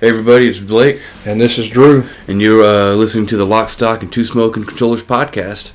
Hey everybody, it's Blake, And this is Drew. and you're uh, listening to the Lock, Stock, and Two Smoking Controllers podcast.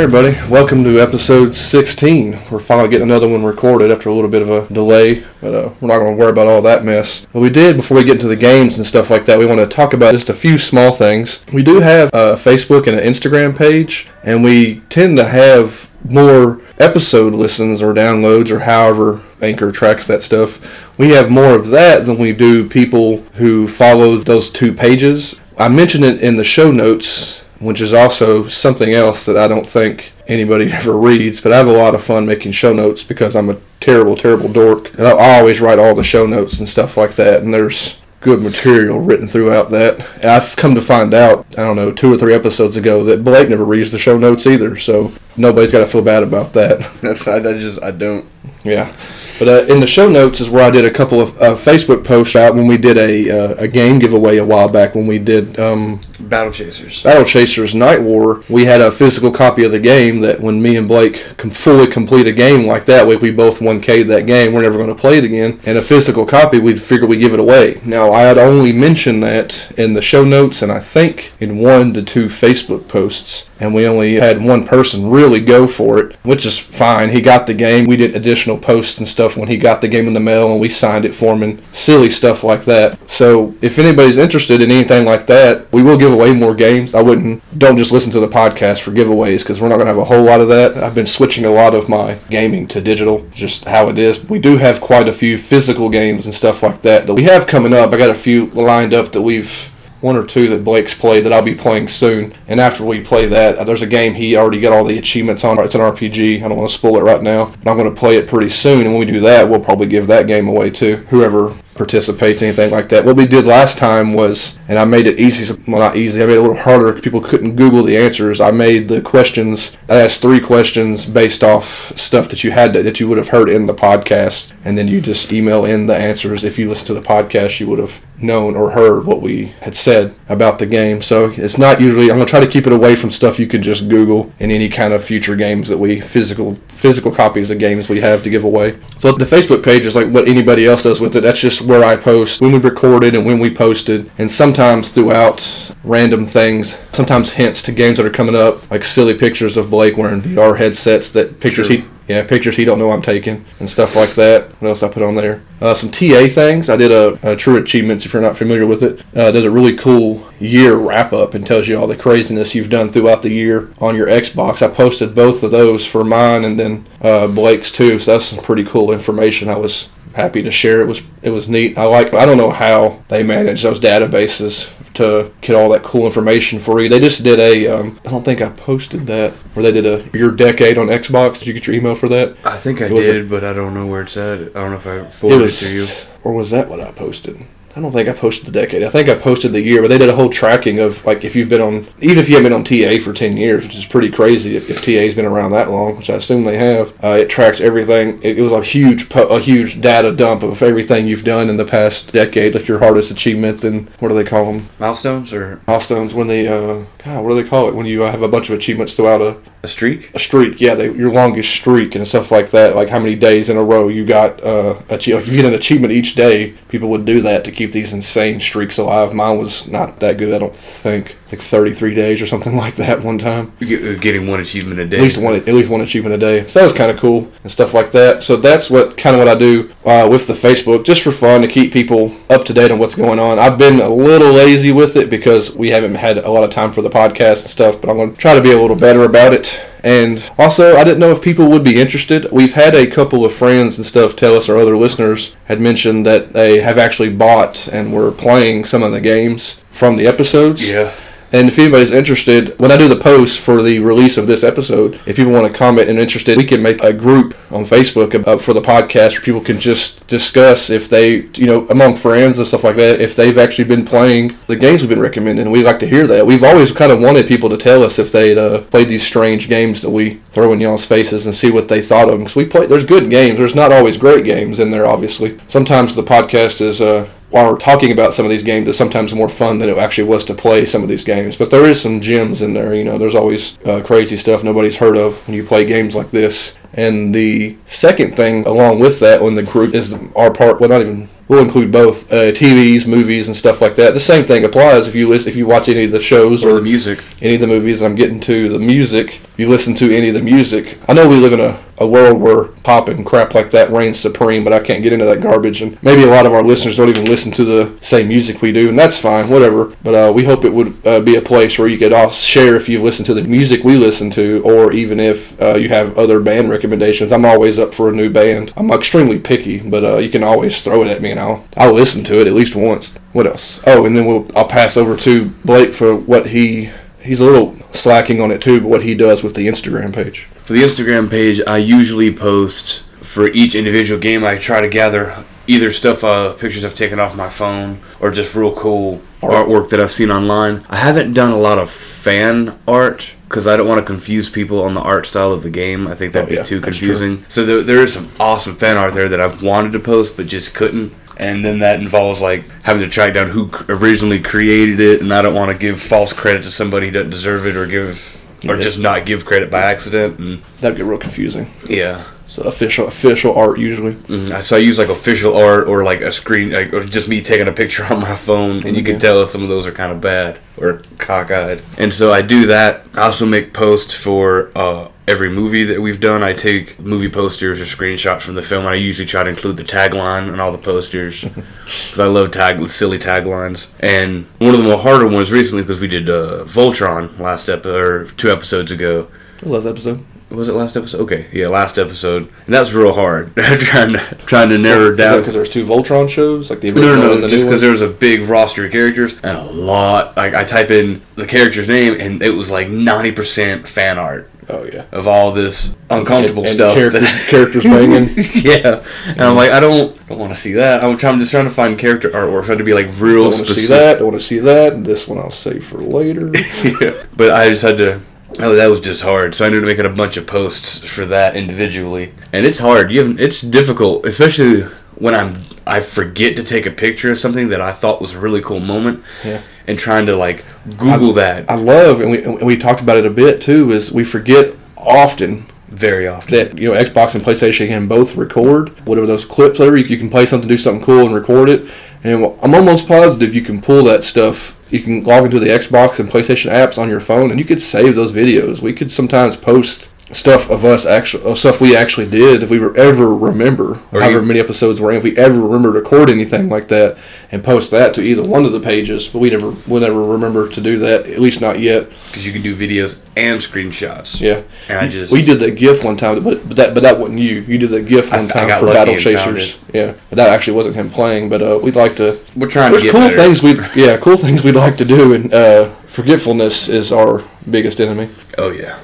Hey everybody, welcome to episode 16. We're finally getting another one recorded after a little bit of a delay, but uh, we're not going to worry about all that mess. But we did, before we get into the games and stuff like that, we want to talk about just a few small things. We do have a Facebook and an Instagram page, and we tend to have more episode listens or downloads or however Anchor tracks that stuff. We have more of that than we do people who follow those two pages. I mentioned it in the show notes which is also something else that I don't think anybody ever reads. But I have a lot of fun making show notes because I'm a terrible, terrible dork. And I always write all the show notes and stuff like that. And there's good material written throughout that. I've come to find out, I don't know, two or three episodes ago that Blake never reads the show notes either. So nobody's got to feel bad about that. That's I, I just I don't. Yeah. But uh, in the show notes is where I did a couple of uh, Facebook posts out when we did a, uh, a game giveaway a while back when we did um, Battle Chasers. Battle Chasers Night War, we had a physical copy of the game that when me and Blake can fully complete a game like that, we, we both 1K'd that game, we're never going to play it again. And a physical copy, we'd figure we'd give it away. Now, I had only mentioned that in the show notes and I think in one to two Facebook posts. And we only had one person really go for it, which is fine. He got the game. We did additional posts and stuff when he got the game in the mail and we signed it for him and silly stuff like that. So if anybody's interested in anything like that, we will give away more games. I wouldn't, don't just listen to the podcast for giveaways because we're not going to have a whole lot of that. I've been switching a lot of my gaming to digital, just how it is. We do have quite a few physical games and stuff like that that we have coming up. I got a few lined up that we've one or two that Blake's played that I'll be playing soon. And after we play that, uh, there's a game he already got all the achievements on. It's an RPG. I don't want to spoil it right now, but I'm going to play it pretty soon. And when we do that, we'll probably give that game away to whoever participates, anything like that. What we did last time was, and I made it easy, well, not easy, I made it a little harder. People couldn't Google the answers. I made the questions, I asked three questions based off stuff that you had to, that you would have heard in the podcast. And then you just email in the answers. If you listen to the podcast, you would have known or heard what we had said about the game. So it's not usually, I'm going to try to keep it away from stuff you could just Google in any kind of future games that we, physical, physical copies of games we have to give away. So the Facebook page is like what anybody else does with it. That's just where I post when we recorded and when we posted, and sometimes throughout random things, sometimes hints to games that are coming up, like silly pictures of Blake wearing VR headsets that pictures Sure. he yeah, pictures he don't know I'm taking and stuff like that. What else I put on there? Uh, some TA things. I did a, a True Achievements. If you're not familiar with it, uh, does a really cool year wrap up and tells you all the craziness you've done throughout the year on your Xbox. I posted both of those for mine and then uh, Blake's too. So that's some pretty cool information. I was happy to share. It was it was neat. I like. I don't know how they manage those databases to get all that cool information for you. They just did a. Um, I don't think I posted that where they did a your decade on Xbox. Did you get your email for that? I think I It was did, but I don't know where it's at. I don't know if I forwarded it, was, to you. or was that what I posted? I don't think I posted the decade. I think I posted the year, but they did a whole tracking of like if you've been on, even if you haven't been on TA for ten years, which is pretty crazy if, if TA's been around that long, which I assume they have. Uh, it tracks everything. It, it was a huge, po- a huge data dump of everything you've done in the past decade, like your hardest achievements and what do they call them? Milestones or Milestones. When they, uh, God, what do they call it? When you uh, have a bunch of achievements throughout a a streak? a streak, yeah, they, your longest streak and stuff like that. Like how many days in a row you got uh, achieve, like you get an achievement each day. People would do that to keep these insane streaks alive. Mine was not that good, I don't think. Like 33 days or something like that one time. Uh, Getting one achievement a day. At least one, at least one achievement a day. So that was kind of cool and stuff like that. So that's what kind of what I do uh, with the Facebook, just for fun to keep people up to date on what's going on. I've been a little lazy with it because we haven't had a lot of time for the podcast and stuff, but I'm going to try to be a little better about it. And also, I didn't know if people would be interested. We've had a couple of friends and stuff tell us, or other listeners had mentioned that they have actually bought and were playing some of the games from the episodes. Yeah. And if anybody's interested, when I do the post for the release of this episode, if people want to comment and interested, we can make a group on Facebook for the podcast where people can just discuss if they, you know, among friends and stuff like that, if they've actually been playing the games we've been recommending. We'd like to hear that. We've always kind of wanted people to tell us if they'd uh, played these strange games that we throw in y'all's faces and see what they thought of them. Because we play, there's good games. There's not always great games in there, obviously. Sometimes the podcast is. Uh, are talking about some of these games is sometimes more fun than it actually was to play some of these games. But there is some gems in there. You know, there's always uh, crazy stuff nobody's heard of when you play games like this. And the second thing, along with that, when the group is our part, well, not even we'll include both uh, TVs, movies, and stuff like that. The same thing applies if you listen, if you watch any of the shows Or or, the music. any of the movies. I'm getting to the music. If you listen to any of the music, I know we live in a, a world where pop and crap like that reigns supreme, but I can't get into that garbage. And maybe a lot of our listeners don't even listen to the same music we do, and that's fine, whatever. But uh, we hope it would uh, be a place where you could all share if you've listened to the music we listen to, or even if uh, you have other band recommendations. I'm always up for a new band. I'm extremely picky, but uh, you can always throw it at me, and I'll I'll listen to it at least once. What else? Oh, and then we'll I'll pass over to Blake for what he he's a little slacking on it too, but what he does with the Instagram page. For the Instagram page, I usually post for each individual game. I try to gather either stuff, uh, pictures I've taken off my phone, or just real cool artwork that I've seen online. I haven't done a lot of fan art because I don't want to confuse people on the art style of the game. I think that'd Oh, be yeah, too confusing. So there, there is some awesome fan art there that I've wanted to post but just couldn't. And then that involves like having to track down who originally created it, and I don't want to give false credit to somebody who doesn't deserve it, or give, or just not give credit by accident. And That'd get real confusing. yeah, So official official art usually. Mhm. So I use like official art or like a screen, like, or just me taking a picture on my phone, and you can tell if some of those are kind of bad or cockeyed. And so I do that. I also make posts for uh, every movie that we've done. I take movie posters or screenshots from the film, and I usually try to include the tagline on all the posters because I love tag silly taglines. And one of the more harder ones recently because we did uh, Voltron last episode or two episodes ago. Last episode. Was it last episode? Okay, yeah, last episode, and that was real hard trying to trying to narrow it down. because there's two Voltron shows, like the No, original no, and no. the Just because there's a big roster of characters and a lot. Like I type in the character's name, and it was like ninety percent fan art Oh yeah. of all this uncomfortable And- and stuff. Characters, that- characters banging. yeah, and I'm like, I don't, don't want to see that. I'm trying, I'm just trying to find character artwork. Trying to be like real Don't want to see that. Don't want to see that. And this one I'll save for later. yeah. But I just had to. Oh, that was just hard. So I ended up making a bunch of posts for that individually, and it's hard. You have, it's difficult, especially when I'm I forget to take a picture of something that I thought was a really cool moment, Yeah. And trying to like Google that I love, and we and we talked about it a bit too. Is we forget often very often. that you know Xbox and PlayStation can both record whatever those clips. Whatever you, you can play something, do something cool, and record it. And I'm almost positive you can pull that stuff. You can log into the Xbox and PlayStation apps on your phone, and you could save those videos. We could sometimes post stuff of us actually, of stuff we actually did if we were ever remember, Or however you- many episodes we're in. If we ever remember to record anything like that and post that to either one of the pages, but we never, we never remember to do that. At least not yet. because you can do videos and screenshots. Yeah. And I just We did the GIF one time, but, but that but that wasn't you. You did the GIF one time for Battle Chasers. Yeah, but that actually wasn't him playing. But uh, we'd like to. we're trying There's to get cool better. things we yeah cool things we'd like to do, and uh, forgetfulness is our biggest enemy. Oh yeah,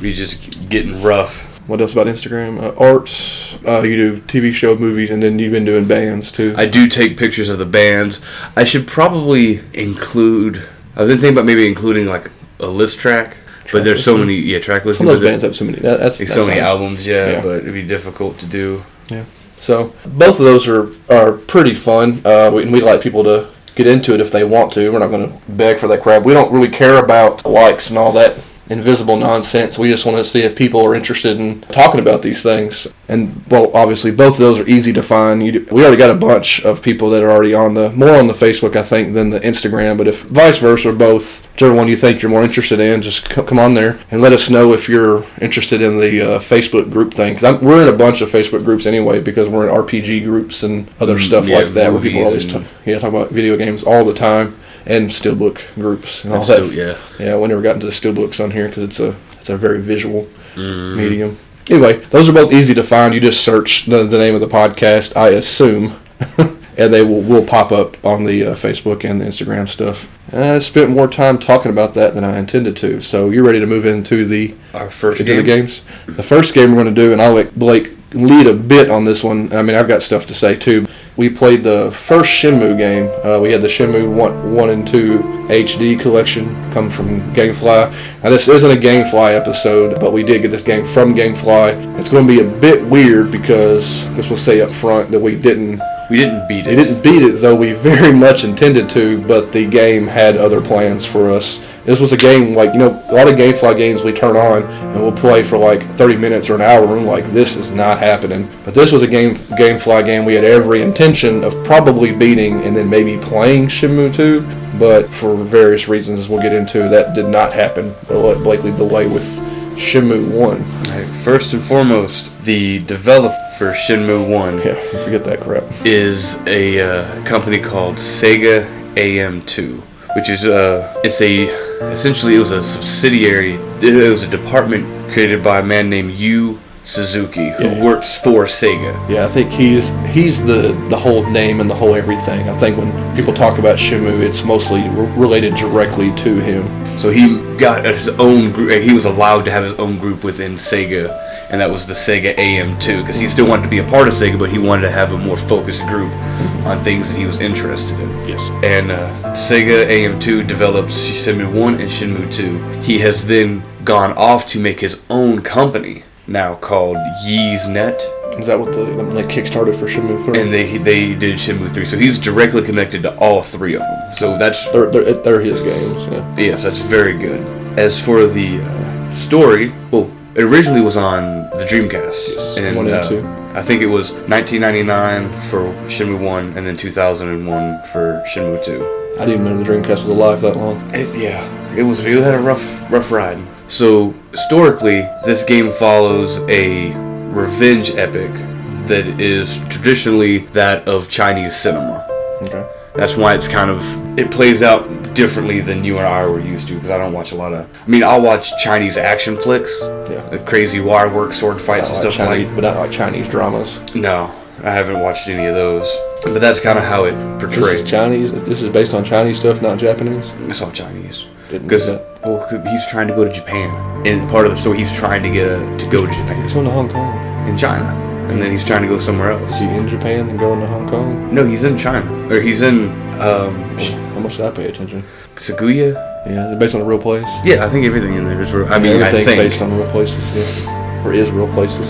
we just getting rough. What else about Instagram? Uh, art. Uh, you do TV show, movies, and then you've been doing bands too. I do take pictures of the bands. I should probably include. I've been thinking about maybe including like a list track, but Track there's so many yeah track Some of those bands have so many. That, that's, that's so many fine. albums, yeah, Yeah. but it'd be difficult to do. Yeah. So both of those are are pretty fun. Uh, we, and we'd like people to get into it if they want to. We're not going to beg for that crap. We don't really care about likes and all that invisible nonsense. We just want to see if people are interested in talking about these things. And well, obviously both of those are easy to find. You we already got a bunch of people that are already on the more on the Facebook, I think, than the Instagram. But if vice versa, or both whichever one you think you're more interested in, just c- come on there and let us know if you're interested in the uh, Facebook group thing. Because we're in a bunch of Facebook groups anyway because we're in RPG groups and other Mm, stuff yeah, like that where people always movies ta- yeah talk about video games all the time and steelbook groups and all that. still- yeah. Yeah, we never got into the steelbooks on here because it's a it's a very visual Mhm. medium. Anyway, those are both easy to find. You just search the, the name of the podcast, I assume, and they will, will pop up on the uh, Facebook and the Instagram stuff. And I spent more time talking about that than I intended to. So you're ready to move into the Our first into game. the games. The first game we're going to do, and I'll let Blake lead a bit on this one. I mean, I've got stuff to say too. We played the first Shenmue game. Uh, we had the Shenmue one, one and two HD collection come from GameFly. Now this isn't a GameFly episode, but we did get this game from GameFly. It's going to be a bit weird because this will say up front that we didn't We didn't beat it. we it. didn't beat it, though we very much intended to, but the game had other plans for us. This was a game, like, you know, a lot of GameFly games we turn on and we'll play for like 30 minutes or an hour, and like, this is not happening. But this was a game GameFly game we had every intention of probably beating and then maybe playing Shenmue 2, but for various reasons, as we'll get into, that did not happen. We'll let Blake lead the way with Shenmue 1. Alright, First and foremost, the developer for Shenmue 1 Yeah, forget that crap. is a uh, company called Sega AM2, which is uh, it's a essentially it was a subsidiary. It was a department created by a man named Yu Suzuki who Yeah. works for Sega. Yeah, I think he's he's the the whole name and the whole everything. I think when people talk about Shenmue, it's mostly re- related directly to him. So he got his own group. He was allowed to have his own group within Sega, and that was the Sega AM2 because he still wanted to be a part of Sega, but he wanted to have a more focused group on things that he was interested in. Yes. And uh, Sega AM2 develops Shenmue 1 and Shenmue 2. He has then gone off to make his own company now called Ys Net, Is that what the they kickstarted for Shenmue Three? and they they did Shenmue 3. So he's directly connected to all three of them. So that's they're, they're, they're his games. Yeah. Yes, that's very good. As for the uh, story, well, it originally was on the Dreamcast. Yes, and, one and uh, two. I think it was 1999 for Shenmue 1 and then 2001 for Shenmue 2. I didn't even know the Dreamcast was alive that long. It, yeah, it was. It had a rough, rough ride. So historically, this game follows a revenge epic that is traditionally that of Chinese cinema. Okay. That's why it's kind of it plays out differently than you and I were used to because I don't watch a lot of. I mean, I'll watch Chinese action flicks, Yeah. the crazy wire work, sword fights, and like stuff Chinese, like. but not like Chinese dramas. No, I haven't watched any of those. But that's kind of how it This portrays. is Chinese. This is based on Chinese stuff, not Japanese. It's all Chinese. Because well, he's trying to go to Japan, and part of the story he's trying to get a, to go to Japan He's going to Hong Kong. in China, and then he's trying to go somewhere else. Is he in Japan and going to Hong Kong? No, he's in China, or he's in um, much did I pay attention? Saguya. Yeah, it based on a real place? Yeah, I think everything in there is. Real. I mean, I think based on real places. Yeah. Or is real places.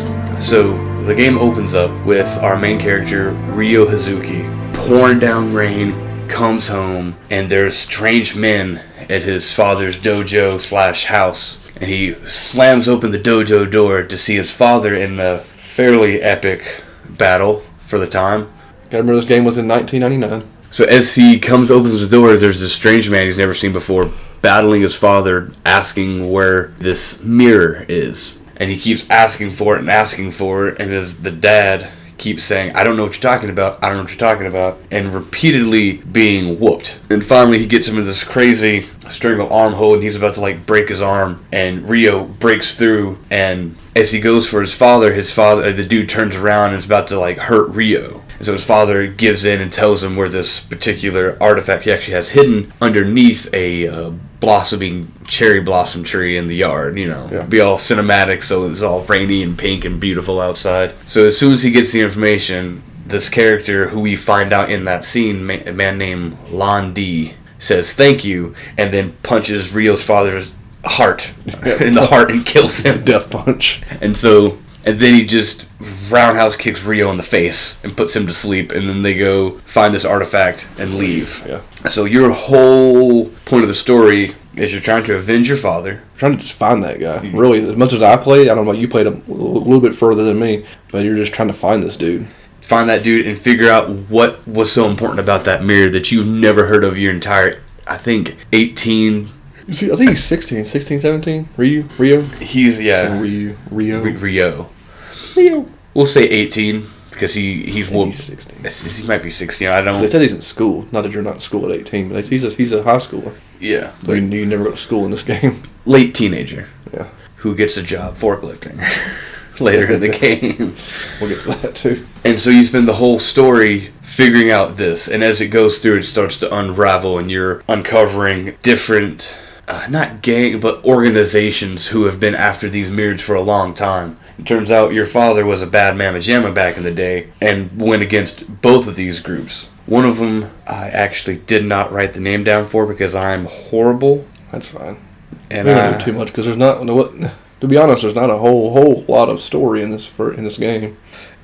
So the game opens up with our main character Ryo Hazuki pouring down rain, comes home, and there's strange men at his father's dojo slash house, and he slams open the dojo door to see his father in a fairly epic battle for the time. Gotta remember this game was in 1999. So as he comes opens the door, there's this strange man he's never seen before battling his father, asking where this mirror is. And he keeps asking for it and asking for it, and as the dad keeps saying, I don't know what you're talking about, I don't know what you're talking about, and repeatedly being whooped. And finally he gets him in this crazy strangle arm hold and he's about to like break his arm and Rio breaks through and as he goes for his father, his father the dude turns around and is about to like hurt Rio. And so his father gives in and tells him where this particular artifact he actually has hidden underneath a uh, blossoming cherry blossom tree in the yard. You know, Yeah. be all cinematic, so it's all rainy and pink and beautiful outside. So as soon as he gets the information, this character who we find out in that scene, a man named Lan Di, says thank you, and then punches Rio's father's heart in the heart and kills him. Death Punch. And so, and then he just roundhouse kicks Rio in the face and puts him to sleep. And then they go find this artifact and leave. Yeah. So your whole point of the story is you're trying to avenge your father. trying to just find that guy. Mm-hmm. Really, as much as I played, I don't know, you played a little bit further than me, but you're just trying to find this dude. Find that dude and figure out what was so important about that mirror that you've never heard of your entire, I think, 18. You see, I think he's 16, 16, 17. Ryu? Rio? He's, yeah, Ryu. Rio. R- Rio. Rio. We'll say 18 because he, he's, I he's 16. he might be 16. I don't, They said he's in school. Not that you're not in school at 18, but he's a, he's a high schooler. yeah. So you, you never go to school in this game. Late teenager. Yeah. who gets a job forklifting later in the game. We'll get to that too. And so you spend the whole story figuring out this, and as it goes through, it starts to unravel, and you're uncovering different, uh, not gang, but organizations who have been after these mirrors for a long time. It turns out your father was a bad mamma jamma back in the day, and went against both of these groups. One of them I actually did not write the name down for because I'm horrible, That's fine. and we I, don't do too much because there's not. What, to be honest, there's not a whole whole lot of story in this for in this game.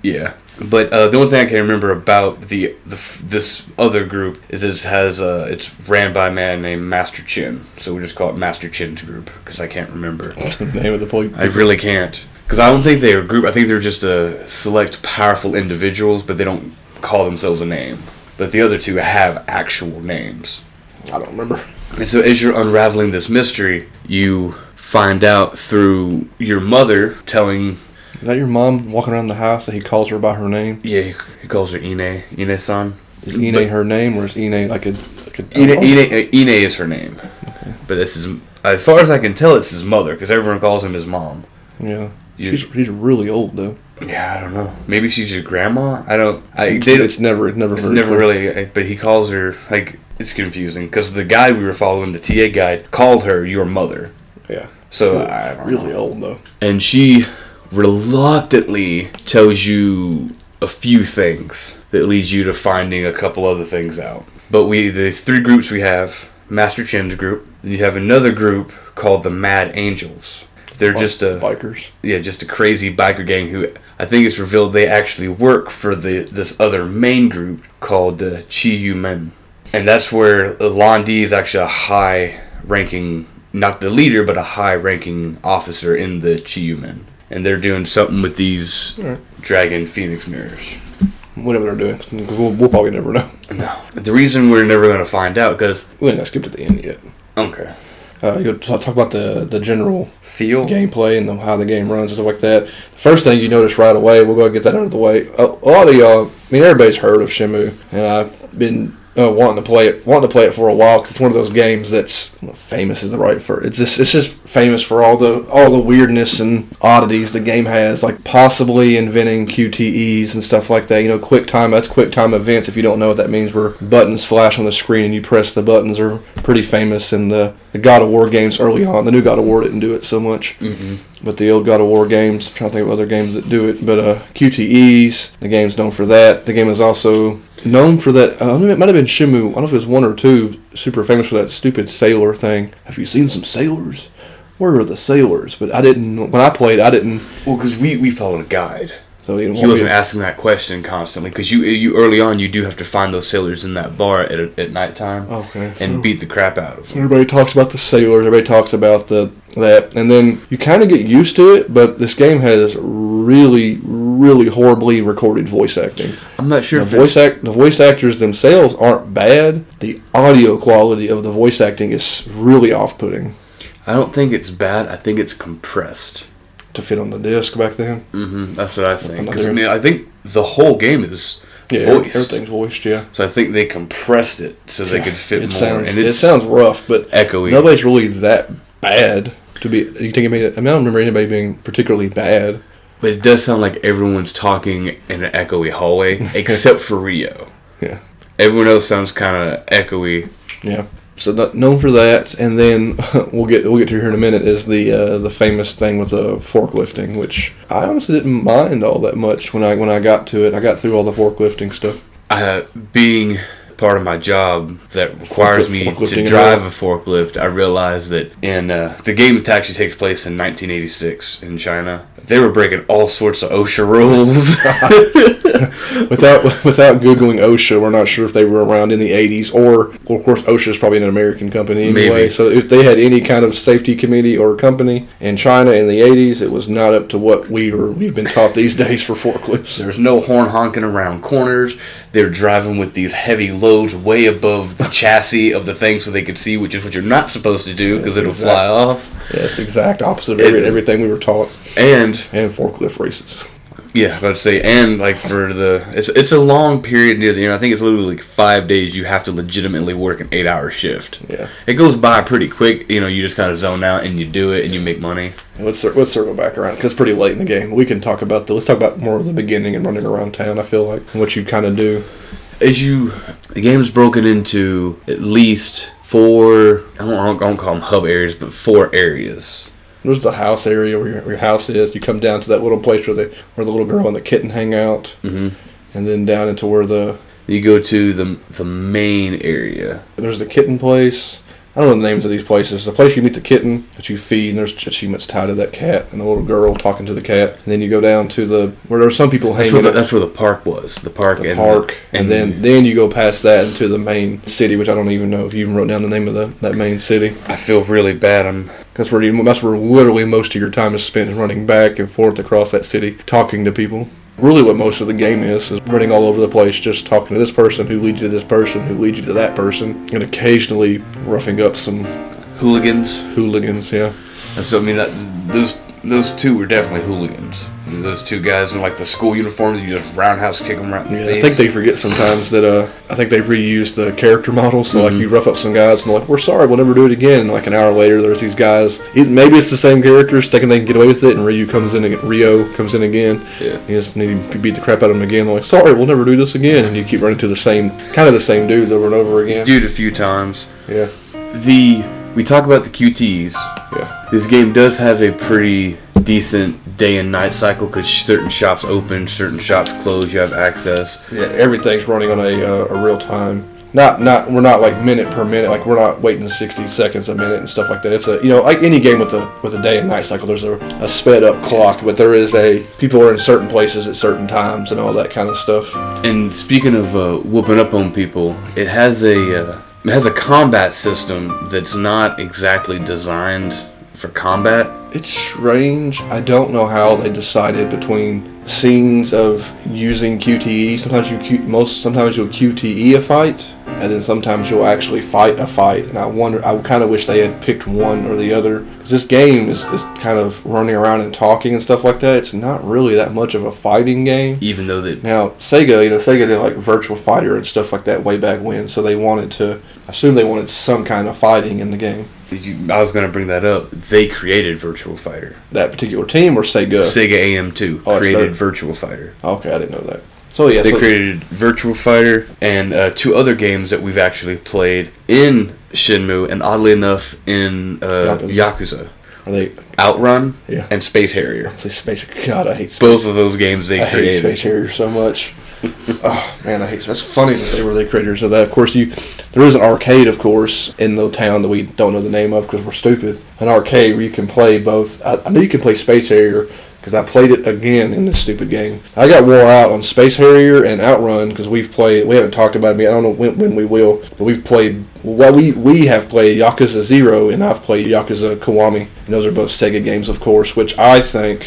Yeah, but uh, the only thing I can remember about the, the this other group is it has uh, it's ran by a man named Master Chin, so we just call it Master Chin's group because I can't remember. the name of the police. I really can't because I don't think they're a group. I think they're just a select powerful individuals, but they don't call themselves a name. But the other two have actual names. I don't remember. And so as you're unraveling this mystery, you find out through your mother telling Is that your mom walking around the house that he calls her by her name? yeah he calls her Ine Ine-san. Is Ine her name or is Ine like a like a Ine, Ine, uh, Ine is her name, Okay. but this is as far as I can tell, it's his mother because everyone calls him his mom. Yeah. You- She's, she's really old though. Yeah, I don't know. Maybe she's your grandma. I don't. I It's, it's never it's never It's never really, eh, but he calls her like it's confusing because the guy we were following, the TA guy, called her your mother. yeah. So I don't Really know. old though. and she reluctantly tells you a few things that leads you to finding a couple other things out. But we, the three groups we have, Master Chin's group, then you have another group called the Mad Angels. They're just a bikers. yeah, just a crazy biker gang who I think it's revealed they actually work for the this other main group called the Chi Yu Men, and that's where Lan Di is actually a high ranking, not the leader, but a high ranking officer in the Chi Yu Men, and they're doing something with these Alright. Dragon Phoenix mirrors. Whatever they're doing. We'll, we'll probably never know. No, the reason we're never gonna find out because We got skipped to the end yet. okay, Uh, you talk talk about the the general feel gameplay and the, how the game runs and stuff like that. The first thing you notice right away, we'll go and get that out of the way. A, a lot of y'all, I mean, everybody's heard of Shenmue, and I've been uh, wanting to play it, wanting to play it for a while because it's one of those games that's famous is the right for. It's just it's just famous for all the all the weirdness and oddities the game has, like possibly inventing QTEs and stuff like that. You know, quick time. That's quick time events. If you don't know what that means, where buttons flash on the screen and you press the buttons are pretty famous in the the God of War games early on. The new God of War didn't do it so much. But the old God of War games, I'm trying to think of other games that do it. But uh, QTEs, the game's known for that. The game is also known for that. Uh, it might have been Shenmue. I don't know if it was one or two. Super famous for that stupid sailor thing. Have you seen some sailors? Where are the sailors? But I didn't. When I played, I didn't. well because we we followed a guide. So you know, He wasn't asking that question constantly because you you early on you do have to find those sailors in that bar at at nighttime Okay, so- and beat the crap out of them. Everybody talks about the sailors. Everybody talks about the that, and then you kind of get used to it. But this game has really, really horribly recorded voice acting. I'm not sure The if voice act, the voice actors themselves aren't bad. The audio quality of the voice acting is really off-putting I don't think it's bad. I think it's compressed. to fit on the disc back then. hmm That's what I think. Because I mean, I think the whole game is Yeah, voiced. everything's voiced. Yeah, So I think they compressed it so they could fit it more. sounds and it sounds rough, but echoey. nobody's really that bad to be. You think I mean? I mean, I don't remember anybody being particularly bad. but it does sound like everyone's talking in an echoey hallway except for Rio. Yeah. Everyone else sounds kind of echoey. Yeah. So that, known for that, and then we'll get we'll get to here in a minute is the uh, the famous thing with the forklifting, which I honestly didn't mind all that much when I when I got to it. I got through all the forklifting stuff. uh, being part of my job that requires me Forklift- forklifting to drive a forklift, I realized that in uh, the game actually takes place in 1986 in China. They were breaking all sorts of OSHA rules. Without without googling OSHA, we're not sure if they were around in the 80s or well, of course OSHA is probably an American company anyway. Maybe. So if they had any kind of safety committee or company in China in the 80s, it was not up to what we were we've been taught these days for forklifts. There's no horn honking around corners. They're driving with these heavy loads way above the chassis of the thing so they could see, which is what you're not supposed to do because Yes, it'll exact- fly off. Yes, exact opposite of every, everything we were taught. And And forklift races. Yeah, I would say, and like for the, it's it's a long period near the end. I think it's literally like five days. You have to legitimately work an eight-hour shift. Yeah. It goes by pretty quick. You know, you just kind of zone out and you do it and you make money. Let's let's circle back around because it's pretty late in the game. We can talk about the let's talk about more of the beginning and running around town. I feel like what you kind of do. As you the game is broken into at least four I don't, I don't call them hub areas but four areas There's the house area where your, where your house is. You come down to that little place where the where the little girl and the kitten hang out, hmm and then down into where the you go to the the main area there's the kitten place. I don't know the names of these places. The place you meet the kitten that you feed, and there's achievements tied to that cat and the little girl talking to the cat. And then you go down to the where there's some people that's hanging where, the, that's where the park was the park the and park, and, then then you go past that into the main city, which I don't even know if you even wrote down the name of the that main city. I feel really bad I'm That's where you, that's where literally most of your time is spent running back and forth across that city, talking to people. Really, what most of the game is is running all over the place, just talking to this person who leads you to this person who leads you to that person, and occasionally roughing up some hooligans hooligans. Yeah, And so I mean that those those two were definitely hooligans. Those two guys in like the school uniforms, you just roundhouse kick them right in the yeah. face. I think they forget sometimes that uh, I think they reuse the character models. So like you rough up some guys and they're like, "We're sorry, we'll never do it again." And like an hour later, there's these guys. Maybe it's the same characters thinking they can get away with it, and Ryu comes in again. Rio comes in again. Yeah. You just need to beat the crap out of them again. They're like, "Sorry, we'll never do this again." And you keep running to the same kind of the same dudes over and over again. Dude, a few times. Yeah, The we talk about the QTs. yeah. This game does have a pretty decent day and night cycle because certain shops open, certain shops close. You have access. Yeah, everything's running on a, uh, a real time. Not not we're not like minute per minute. Like we're not waiting sixty seconds a minute and stuff like that. It's a you know like any game with a with a day and night cycle. There's a, a sped up clock, but there is a people are in certain places at certain times and all that kind of stuff. And speaking of uh, whooping up on people, it has a uh, has a combat system that's not exactly designed for combat. It's strange. I don't know how they decided between scenes of using QTE. Sometimes you most sometimes you'll QTE a fight, and then sometimes you'll actually fight a fight. And I wonder. I kind of wish they had picked one or the other because this game is, is kind of running around and talking and stuff like that. It's not really that much of a fighting game. Even though that Now Sega, you know, Sega did like Virtual Fighter and stuff like that way back when, so they wanted to. I assume they wanted some kind of fighting in the game. you, I was gonna bring that up. They created Virtual Fighter. That particular team or Sega. Sega AM2 Oh, created Virtual Fighter. Okay, I didn't know that. So yeah, They so, created Virtual Fighter and uh, two other games that we've actually played in Shenmue, and oddly enough, in uh, Yakuza. Are they? Outrun Yeah. and Space Harrier. Say Space. God, I hate Space. Both of those games they I hate. Space Harrier so much. oh man, I hate. That's funny that they were the creators of that. Of course, you there is an arcade, of course, in the town that we don't know the name of because we're stupid. An arcade where you can play both. I, I know you can play Space Harrier because I played it again in this stupid game. I got wore out on Space Harrier and Outrun because we've played. We haven't talked about it. yet. I don't know when, when we will, but we've played. Well, we we have played Yakuza Zero and I've played Yakuza Kiwami. And those are both Sega games, of course, which I think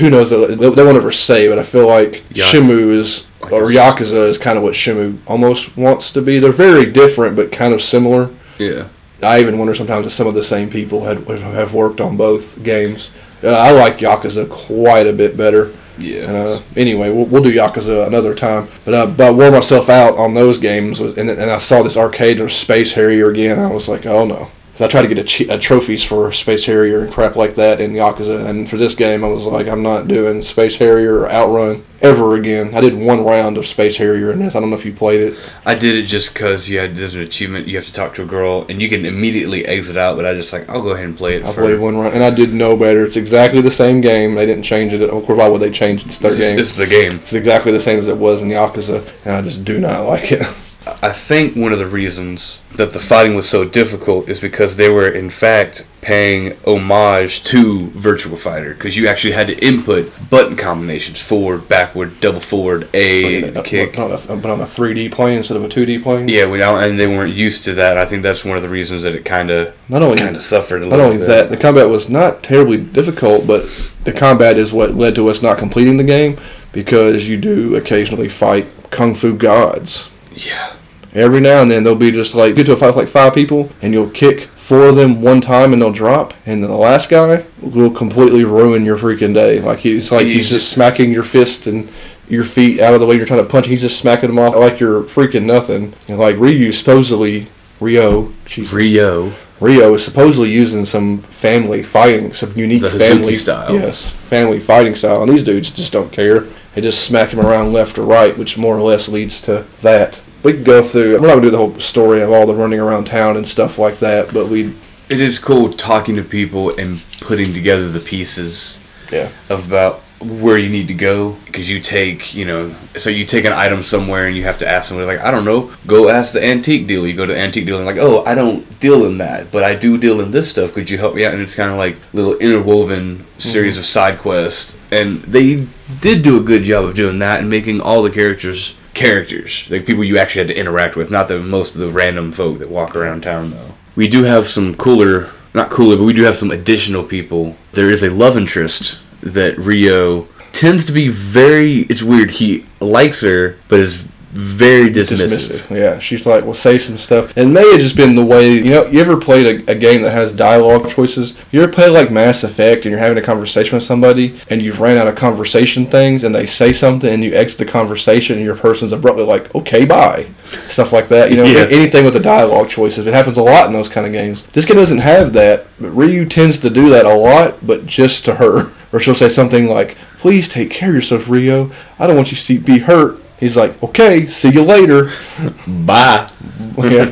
who knows they, they won't ever say, but I feel like Ya- Shenmue is or Yakuza is kind of what Shenmue almost wants to be. They're very different, but kind of similar. Yeah. I even wonder sometimes if some of the same people had have worked on both games. Uh, I like Yakuza quite a bit better. Yeah. Uh, anyway, we'll, we'll do Yakuza another time. But uh, but I wore myself out on those games, and, and I saw this arcade or Space Harrier again. I was like, oh no. So I tried to get a, ch- a uh, trophies for Space Harrier and crap like that in Yakuza, and for this game, I was like, I'm not doing Space Harrier or Outrun ever again. I did one round of Space Harrier in this. I don't know if you played it. I did it just because yeah, there's an achievement. You have to talk to a girl, and you can immediately exit out. But I just like I'll go ahead and play it. I for played one round, and I did no better. It's exactly the same game. They didn't change it. Of course, why would they change it? It's their It's, game. it's the game. It's exactly the same as it was in Yakuza, and I just do not like it. I think one of the reasons that the fighting was so difficult is because they were in fact paying homage to Virtual Fighter because you actually had to input button combinations forward, backward, double forward, A, But kick. on a, but on a 3D plane instead of a 2D plane. Yeah, we don't, and they weren't used to that. I think that's one of the reasons that it kind of Not only kind of suffered a not only bit. that, the combat was not terribly difficult, but the combat is what led to us not completing the game because you do occasionally fight kung fu gods. Yeah. Every now and then they'll be just like get to a fight with like five people and you'll kick four of them one time and they'll drop and then the last guy will completely ruin your freaking day. Like he's like he's, He's- just smacking your fist and your feet out of the way you're trying to punch. He's just smacking them off like you're freaking nothing. And like Ryu supposedly Rio, Jesus. Rio. Rio is supposedly using some family fighting, some unique The family style. Yes, family fighting style, and these dudes just don't care. They just smack him around left or right, which more or less leads to that. we could go through. We're not gonna do the whole story of all the running around town and stuff like that, but we It is cool talking to people and putting together the pieces yeah of about where you need to go because you take you know so you take an item somewhere and you have to ask somebody like i don't know go ask the antique dealer. You go to the antique dealer and like oh i don't deal in that but i do deal in this stuff. Could you help me out? And it's kind of like little interwoven series mm-hmm. of side quests. And they did do a good job of doing that and making all the characters characters like people you actually had to interact with not the most of the random folk that walk around town though. We do have some cooler not cooler but we do have some additional people. There is a love interest that rio tends to be very it's weird he likes her but is very dismissive, dismissive. Yeah, she's like, "Well, say some stuff." And it may have just been the way you know. You ever played a, a game that has dialogue choices? You ever play like Mass Effect and you're having a conversation with somebody and you've ran out of conversation things and they say something and you exit the conversation and your person's abruptly like, "Okay, bye," stuff like that. You know, Yeah. anything with the dialogue choices. It happens a lot in those kind of games. This game doesn't have that, but Ryu tends to do that a lot, but just to her. Or she'll say something like, "Please take care of yourself, Rio. I don't want you to see, be hurt." He's like, "Okay, see you later." bye yeah,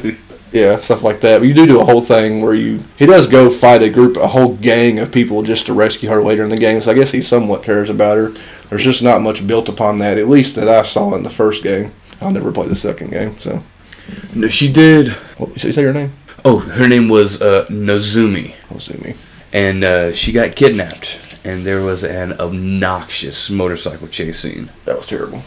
yeah, stuff like that. But you do do a whole thing where you he does go fight a group, a whole gang of people just to rescue her later in the game. So I guess he somewhat cares about her. There's just not much built upon that, at least that I saw in the first game. I'll never play the second game. So, no, she did what, did you say her name? oh her name was uh, Nozomi Ozumi. and uh, she got kidnapped and there was an obnoxious motorcycle chase scene That was terrible.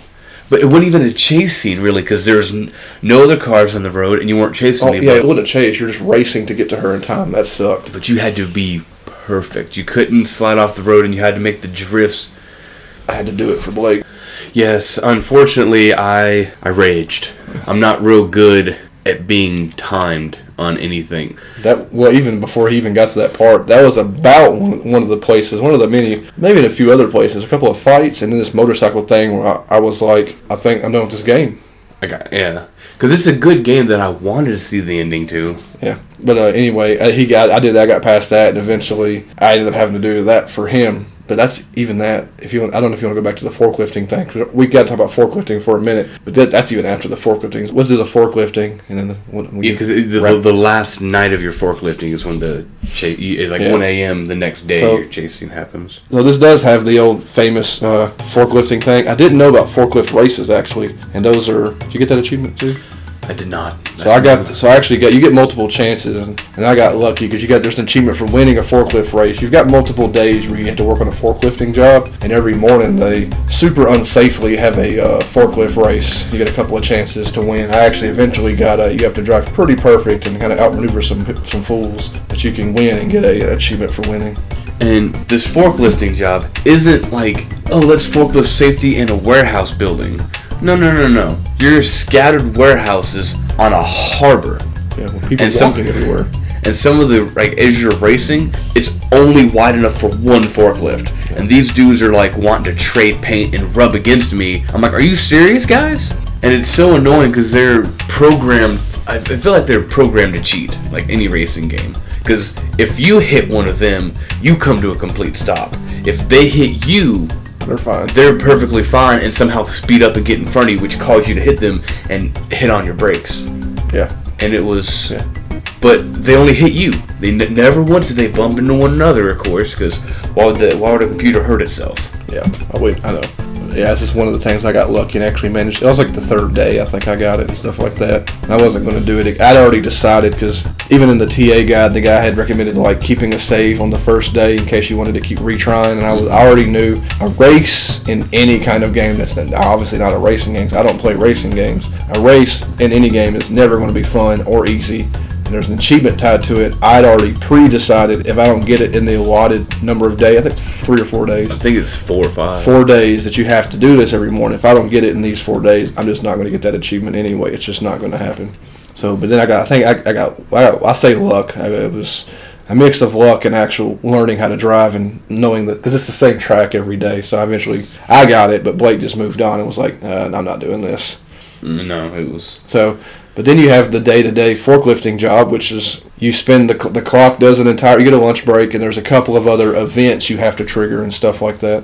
but it wasn't even a chase scene really because there's n- no other cars on the road and you weren't chasing Oh yeah, anybody it wasn't a chase. You're just racing to get to her in time. That sucked. but you had to be perfect you couldn't slide off the road and you had to make the drifts I had to do it for Blake. yes unfortunately i i raged i'm not real good at being timed on anything That well, even before he even got to that part, that was about one, one of the places, one of the many, maybe in a few other places, a couple of fights, and then this motorcycle thing where I, I was like, I think I'm done with this game. i got yeah because it's a good game that i wanted to see the ending to Yeah, but uh, anyway, uh, he got, I did, that, I got past that, and eventually I ended up having to do that for him. But that's even that. If you, want, I don't know if you want to go back to the forklifting thing. 'cause we got to talk about forklifting for a minute, but that, that's even after the forklifting. Let's do the forklifting, and then the, Yeah, because the, the, the last night of your forklifting is when the chase it's like Yeah. 1 a.m. the next day So- your chasing happens. So this does have the old famous uh, forklifting thing. I didn't know about forklift races actually, and those are. Did you get that achievement too? I did not. So I got. So I actually got. You get multiple chances, and, and I got lucky because you got there's an achievement for winning a forklift race. You've got multiple days where you have to work on a forklifting job, and every morning they super unsafely have a uh, forklift race. You get a couple of chances to win. I actually eventually got a. You have to drive pretty perfect and kind of outmaneuver some some fools, but you can win and get a, an achievement for winning. And this forklifting job isn't like, oh, let's forklift safety in a warehouse building. No, no, no, no. You're scattered warehouses on a harbor. Yeah, well, people And some- walking everywhere. And some of the like as you're racing, it's only wide enough for one forklift. And these dudes are like wanting to trade paint and rub against me. I'm like, are you serious, guys? And it's so annoying because they're programmed. I feel like they're programmed to cheat, like any racing game. Because if you hit one of them, you come to a complete stop. If they hit you, They're fine. they're perfectly fine and somehow speed up and get in front of you, which cause you to hit them and hit on your brakes Yeah. and it was Yeah. but they only hit you they n- never once did they bump into one another of course because why would the why would a computer hurt itself Yeah, I wait. I know. Yeah, it's just one of the things I got lucky and actually managed. It was like the third day I think I got it and stuff like that. I wasn't going to do it. I'd already decided because even in the TA guide, the guy had recommended like keeping a save on the first day in case you wanted to keep retrying. And I was I already knew a race in any kind of game that's obviously not a racing game. I don't play racing games. A race in any game is never going to be fun or easy. And there's an achievement tied to it. I'd already pre-decided if I don't get it in the allotted number of days, I think three or four days i think it's four or five four days that you have to do this every morning. If I don't get it in these four days, I'm just not going to get that achievement anyway. It's just not going to happen. So, but then I got, I think I, I got, I, got, I say luck. I, it was a mix of luck and actual learning how to drive and knowing that because it's the same track every day. So I eventually I got it, but Blake just moved on and was like, uh, I'm not doing this. No it was So, but then you have the day-to-day forklifting job, which is you spend the the clock does an entire. You get a lunch break, and there's a couple of other events you have to trigger and stuff like that.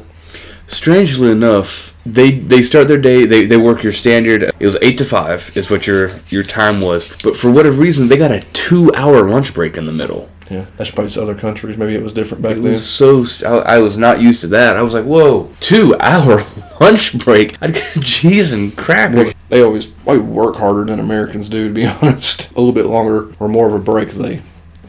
strangely enough, they they start their day. They, they work your standard. It was eight to five is what your your time was. But for whatever reason, they got a two hour lunch break in the middle. Yeah, that's probably just other countries. Maybe it was different back It then. was so. I, I was not used to that. I was like, whoa, two hour lunch break. I'd get cheese and crackers. They always work harder than Americans do, to be honest. A little bit longer or more of a break, they,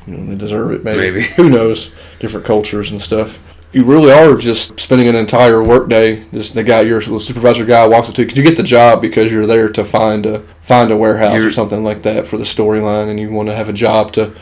you know, they deserve it. Maybe. Maybe. Who knows? Different cultures and stuff. You really are just spending an entire workday. Just the guy, your supervisor guy walks up to you. you get the job because you're there to find a find a warehouse or You're- something like that for the storyline, and you want to have a job to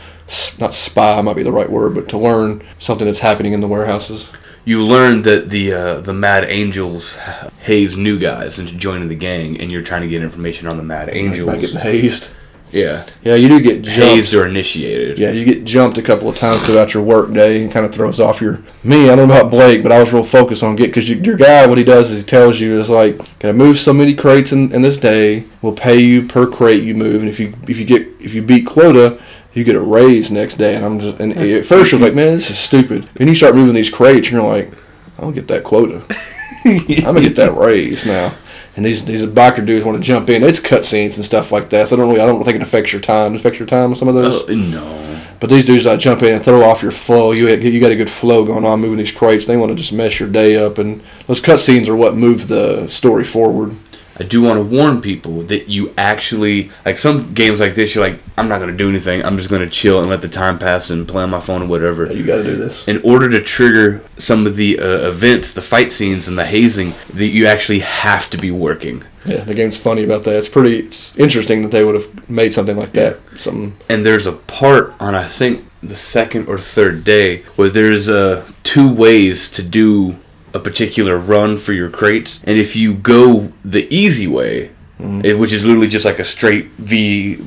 not spy might be the right word, but to learn something that's happening in the warehouses. You learned that the uh, the Mad Angels haze new guys into joining the gang, and you're trying to get information on the Mad Angels. getting hazed. Yeah, Yeah, you do get jumped. hazed or initiated. Yeah, you get jumped a couple of times throughout your work day and kind of throws off your. Me, I don't know about Blake, but I was real focused on get because you, your guy, what he does is he tells you is like, gotta move so many crates in, in this day. We'll pay you per crate you move, and if you if you get if you beat quota, you get a raise next day. And I'm just and mm-hmm. at first you're like, man, this is stupid. And you start moving these crates, and you're like, I don't get that quota. I'm gonna get that raise now. And these these biker dudes want to jump in. It's cutscenes and stuff like that. So I don't really I don't think it affects your time. It affects your time with some of those. Oh, no. But these dudes that jump in and throw off your flow, you you got a good flow going on moving these crates. They want to just mess your day up, and those cutscenes are what move the story forward. I do want to warn people that you actually like some games like this. You're like, I'm not gonna do anything. I'm just gonna chill and let the time pass and play on my phone or whatever. You got to do this. in order to trigger some of the uh, events, the fight scenes, and the hazing, that you actually have to be working. Yeah, the game's funny about that. It's pretty. It's interesting that they would have made something like that. Something. And there's a part on I think the second or third day where there's uh, two ways to do a particular run for your crates, and if you go the easy way, mm-hmm. it, which is literally just like a straight V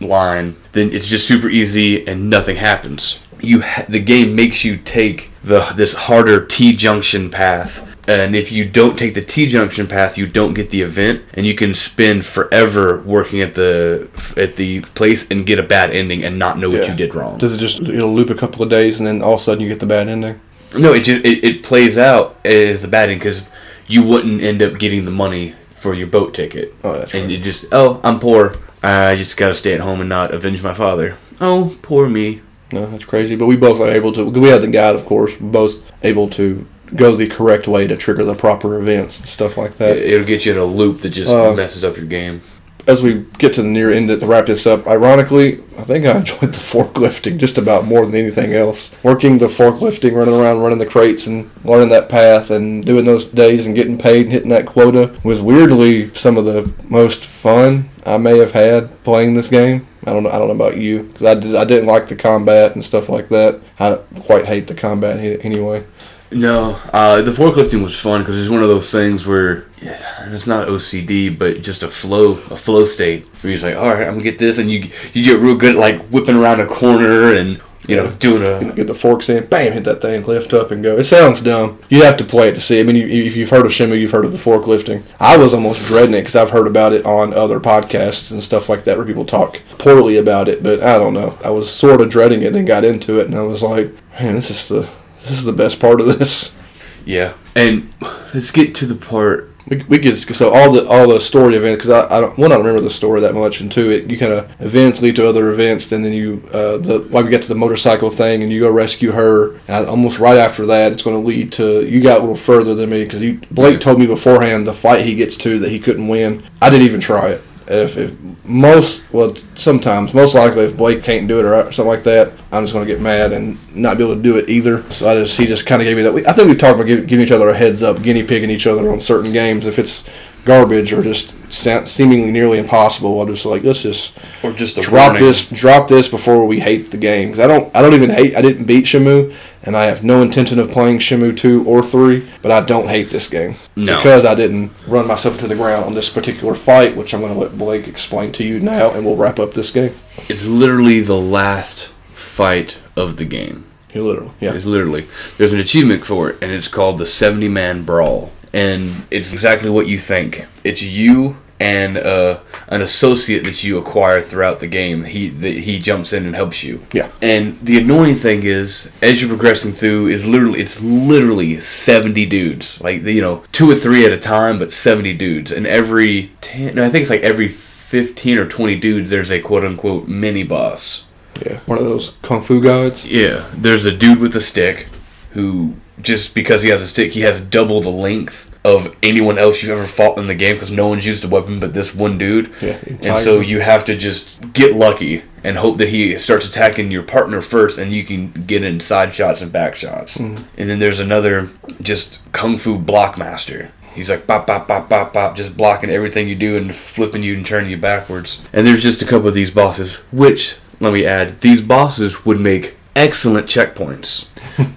line, then it's just super easy and nothing happens. You ha- the game makes you take the this harder T junction path. And if you don't take the T junction path, you don't get the event, and you can spend forever working at the at the place and get a bad ending and not know what Yeah. you did wrong. Does it just it'll loop a couple of days and then all of a sudden you get the bad ending? No, it just it, it plays out as the bad end because you wouldn't end up getting the money for your boat ticket. Oh, that's and right. you just oh I'm poor. I just gotta stay at home and not avenge my father. Oh, poor me. No, that's crazy. But we both are able to. We had the guide, of course. Both able to go the correct way to trigger the proper events and stuff like that. It, will get you in a loop that just Uh, messes up your game. As we get to the near end to wrap this up, ironically, I think I enjoyed the forklifting just about more than anything else. Working the forklifting, running around, running the crates, and learning that path, and doing those days and getting paid and hitting that quota was weirdly some of the most fun I may have had playing this game. I don't know. I don't know about you because I did. I didn't like the combat and stuff like that. I quite hate the combat anyway. No, uh, the forklifting was fun because it's one of those things where yeah, it's not OCD, but just a flow, a flow state. Where you're just like, all right, I'm gonna get this, and you you get real good at like whipping around a corner and you know doing You know, a get the forks in, bam, hit that thing, lift up and go. It sounds dumb. You have to play it to see. I mean, you, if you've heard of Shenmue, you've heard of the forklifting. I was almost dreading it because I've heard about it on other podcasts and stuff like that where people talk poorly about it. But I don't know. I was sort of dreading it and got into it, and I was like, man, this is the this is the best part of this. yeah. And let's get to the part. We, we get so all the all the story events because I, I don't one I don't remember the story that much and two it you kind of events lead to other events and then you uh, the like we get to the motorcycle thing and you go rescue her and almost right after that it's going to lead to you got a little further than me because you Blake told me beforehand the fight he gets to that he couldn't win I didn't even try it if, if most well sometimes most likely if Blake can't do it or something like that I'm just going to get mad and not be able to do it either. So I just he just kind of gave me that I think we've talked about giving, giving each other a heads up guinea pigging each other on certain games. If it's garbage or just seemingly nearly impossible I'll just like let's just Or just drop warning. this drop this before we hate the game 'Cause I don't I don't even hate I didn't beat Shenmue and I have no intention of playing Shenmue 2 or 3 but I don't hate this game No. because I didn't run myself to the ground on this particular fight which I'm going to let Blake explain to you now and we'll wrap up this game It's literally the last fight of the game. literally yeah It's literally there's an achievement for it, and it's called the 70 Man Brawl, and it's exactly what you think. It's you and uh, an associate that you acquire throughout the game. He that he jumps in and helps you. Yeah. And the annoying thing is, as you're progressing through, is literally it's literally seventy dudes, like you know, two or three at a time, but seventy dudes, and every ten, no, I think it's like every fifteen or twenty dudes, there's a quote unquote mini boss. Yeah. One of those kung fu gods. Yeah, there's a dude with a stick who just because he has a stick, he has double the length of anyone else you've ever fought in the game because no one's used a weapon but this one dude. Yeah, And so you have to just get lucky and hope that he starts attacking your partner first and you can get in side shots and back shots. Mm. And then there's another just kung fu block master. He's like bop bop bop bop bop just blocking everything you do and flipping you and turning you backwards. And there's just a couple of these bosses which let me add, these bosses would make excellent checkpoints.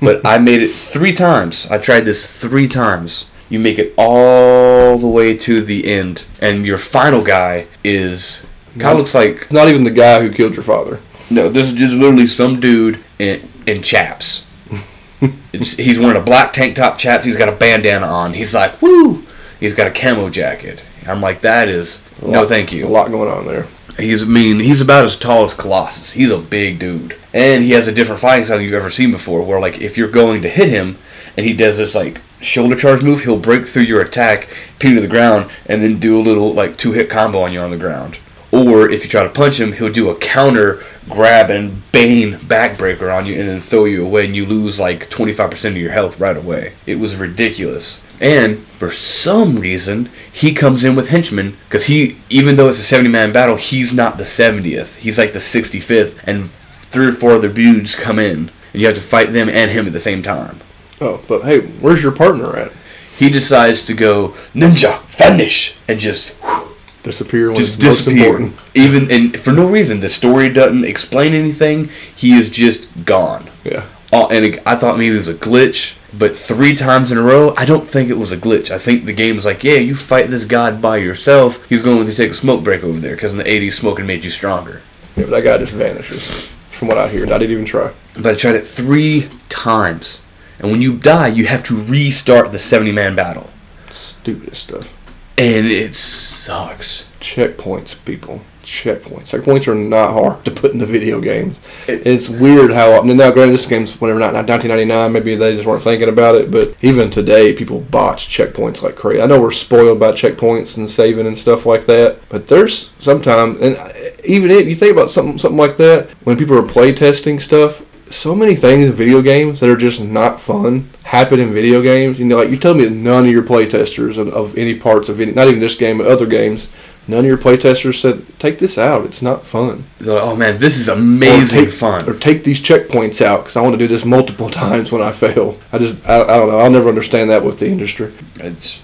but I made it 3 times. I tried this 3 times you make it all the way to the end, and your final guy is kind of looks like not even the guy who killed your father. no. This is just literally some dude in in chaps. it's, he's wearing a black tank top, chaps. He's got a bandana on. He's like woo. He's got a camo jacket. I'm like that is no lot- thank you. A lot going on there. He's I mean he's about as tall as Colossus. He's a big dude, and he has a different fighting style you've ever seen before. Where like if you're going to hit him, and he does this like shoulder charge move, he'll break through your attack, pin to the ground, and then do a little like two hit combo on you on the ground. Or if you try to punch him, he'll do a counter grab and bane backbreaker on you, and then throw you away, and you lose like 25% of your health right away. It was ridiculous. And for some reason, he comes in with henchmen because he, even though it's a 70 man battle, he's not the 70th. He's like the 65th, and three or four other dudes come in, and you have to fight them and him at the same time. Oh, but hey, where's your partner at? He decides to go ninja vanish and just whew, Disappear when just disappear. Even and for no reason, the story doesn't explain anything. He is just gone. Yeah. Oh, and it, I thought maybe it was a glitch, but three times in a row, I don't think it was a glitch. I think the game's like, yeah, you fight this god by yourself. He's going to take a smoke break over there because in the 80s, smoking made you stronger. Yeah, but that guy just vanishes. From what I hear, and I didn't even try. But I tried it three times, and when you die, you have to restart the 70 man battle, Stupidest stuff. and it sucks. Checkpoints, people. Checkpoints. Checkpoints are not hard to put in into video games. It- it's weird how often. Now, granted, this game's whatever, not 1999. Maybe they just weren't thinking about it. But even today, people botch checkpoints like crazy. I know we're spoiled by checkpoints and saving and stuff like that. But there's sometimes, and even if you think about something something like that when people are play testing stuff. So many things in video games that are just not fun happen in video games. You know, like you tell me none of your play testers of, of any parts of any, not even this game, but other games, none of your playtesters said, "Take this out. It's not fun." They're like, oh man, this is amazing or take, fun. Or take these checkpoints out because I want to do this multiple times when I fail. I just, I, I don't know. I'll never understand that with the industry. It's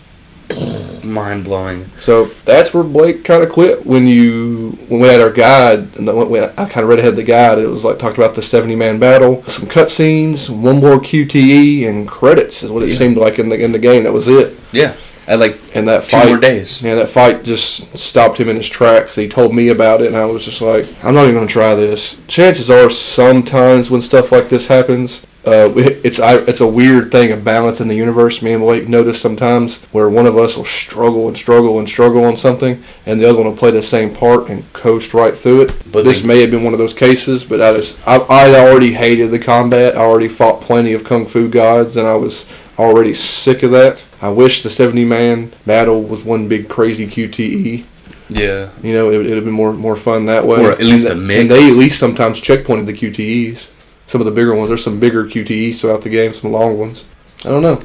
mind blowing. So that's where Blake kind of quit when you when we had our guide and the, I kind of read ahead of the guide. It was like talked about the seventy man battle, some cutscenes, one more QTE, and credits is what it Yeah. seemed like in the in the game. That was it. Yeah, I like And that two fight, more days. Yeah, that fight just stopped him in his tracks. He told me about it, and I was just like, I'm not even going to try this. Chances are, sometimes when stuff like this happens, uh, it's I, it's a weird thing, a balance in the universe. Me and Blake notice sometimes where one of us will struggle and struggle and struggle on something, and the other one will play the same part and coast right through it. But But this they- may have been one of those cases. But I just I, I already hated the combat. I already fought plenty of kung fu gods, and I was already sick of that. I wish the 70 man battle was one big crazy QTE. Yeah, You know, it would have been more more fun that way. Or at least and, a mix. And they at least sometimes checkpointed the QTEs. Some of the bigger ones. There's some bigger QTEs throughout the game, some long ones. I don't know.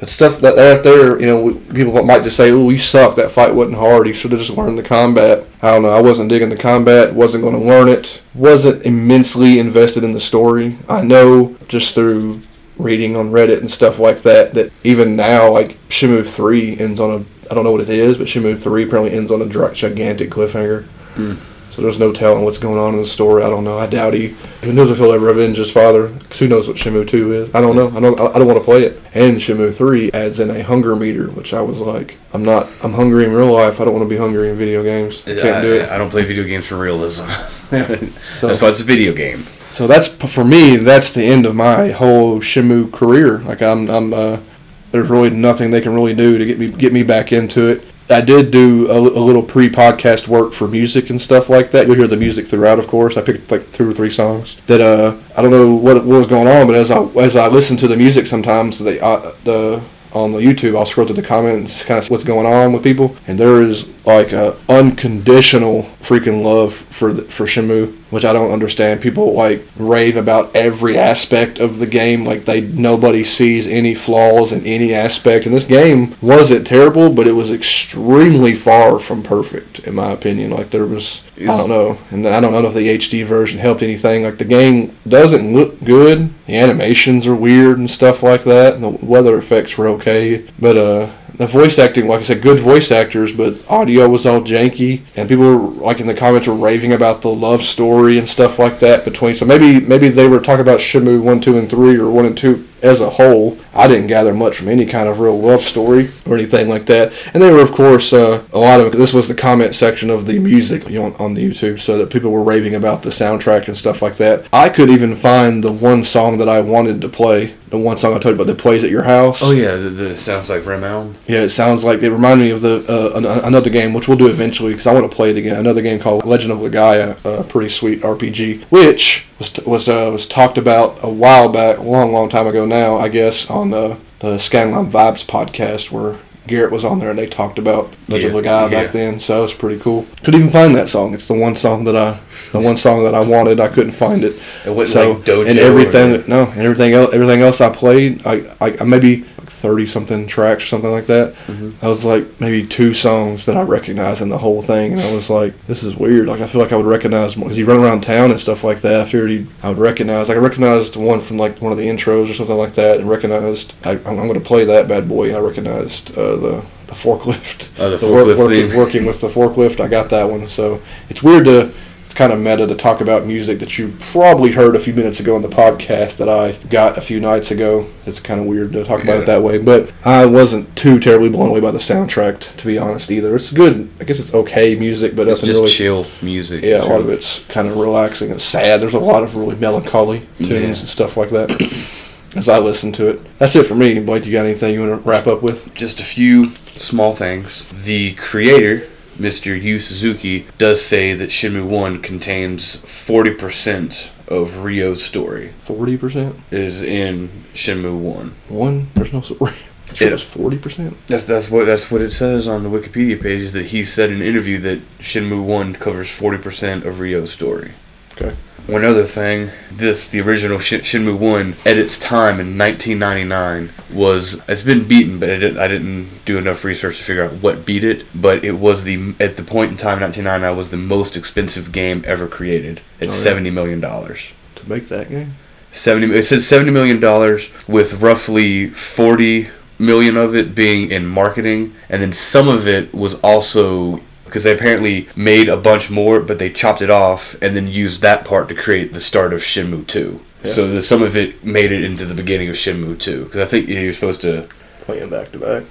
But stuff that that there, you know, people might just say, "Oh, you suck. That fight wasn't hard. You should have just learned the combat." I don't know. I wasn't digging the combat. wasn't going to learn it. wasn't immensely invested in the story. I know just through reading on Reddit and stuff like that that even now, like Shenmue Three ends on a I don't know what it is, but Shenmue Three apparently ends on a gigantic cliffhanger. Mm. So there's no telling what's going on in the story. I don't know. I doubt he. Who knows if he'll ever avenge his father? 'Cause who knows what Shenmue Two is? I don't know. I don't. I don't want to play it. And Shenmue Three adds in a hunger meter, which I was like, I'm not. I'm hungry in real life. I don't want to be hungry in video games. I can't I, do it. I don't play video games for realism. So- That's why it's a video game. So that's for me. That's the end of my whole Shenmue career. Like I'm, I'm. Uh, there's really nothing they can really do to get me get me back into it. I did do a, a little pre-podcast work for music and stuff like that. You'll hear the music throughout, of course. I picked like two or three songs that uh I don't know what, what was going on, but as I as I listen to the music, sometimes they uh, the on the YouTube, I'll scroll through the comments, kind of what's going on with people, and there is like a unconditional freaking love for the, for Shenmue, which I don't understand. People like rave about every aspect of the game, like they nobody sees any flaws in any aspect. And this game wasn't terrible, but it was extremely far from perfect, in my opinion. Like there was, I don't know, and I don't know if the HD version helped anything. Like the game doesn't look good, the animations are weird and stuff like that, and the weather effects were okay, but uh the voice acting, like I said, good voice actors, but audio was all janky, and people were like in the comments were raving about the love story and stuff like that between. So maybe maybe they were talking about Shenmue one, two, and three, or one and two as a whole. I didn't gather much from any kind of real love story or anything like that. And they were, of course, uh, a lot of this was the comment section of the music you know, on, on the YouTube, so that people were raving about the soundtrack and stuff like that. I could even find the one song that I wanted to play. The one song I told you about that plays at your house. Oh yeah, the, the sounds like Realm. Yeah, it sounds like it reminded me of the uh, an- another game which we'll do eventually because I want to play it again. Another game called Legend of Legaia, a pretty sweet RPG, which was was uh, was talked about a while back, a long long time ago now, I guess, on the the Scanline Vibes podcast where Garrett was on there and they talked about Legend of Yeah, Legaia yeah. back then. So it was pretty cool. Could even find that song. It's the one song that I the one song that I wanted. I couldn't find it. It wasn't So like Dojo and everything no and everything else everything else I played I I, I maybe thirty something tracks or something like that. Mm-hmm. I was like maybe two songs that I recognized in the whole thing, and I was like, this is weird. Like I feel like I would recognize more because you run around town and stuff like that. I figured you'd- I would recognize. Like I recognized one from like one of the intros or something like that, and recognized. I, I'm going to play that bad boy. I recognized uh, the the forklift. Oh, the work- forklift working, theme. working with the forklift. I got that one. So it's weird to. Kind of meta to talk about music that you probably heard a few minutes ago in the podcast that I got a few nights ago. It's kind of weird to talk about it that way, but I wasn't too terribly blown away by the soundtrack, to be honest, either. It's good. I guess it's okay music, but It's nothing just really. chill music. Yeah, a lot of it's kind of relaxing and sad. There's a lot of really melancholy tunes Yeah. and stuff like that. As I listen to it, that's it for me. Blake, you got anything you want to wrap up with? Just a few small things. The creator, Mr. Yu Suzuki, does say that Shenmue 1 contains 40% of Ryo's story Forty percent. is in Shenmue 1. One. There's no story. Sure, Yeah. it's forty percent. That's that's what that's what it says on the Wikipedia page is that he said in an interview that Shenmue 1 covers 40% of Ryo's story. Okay. One other thing, this the original Shin- Shenmue One at its time in 1999 was it's been beaten, but I didn't, I didn't do enough research to figure out what beat it. But it was the at the point in time 1999 was the most expensive game ever created at Oh, yeah. 70 million dollars. To make that game. 70 it says 70 million dollars with roughly 40 million of it being in marketing and then some of it was also because they apparently made a bunch more but they chopped it off and then used that part to create the start of Shenmue 2 Yeah. so the, some of it made it into the beginning of Shenmue 2 because I think you're supposed to play them back to back.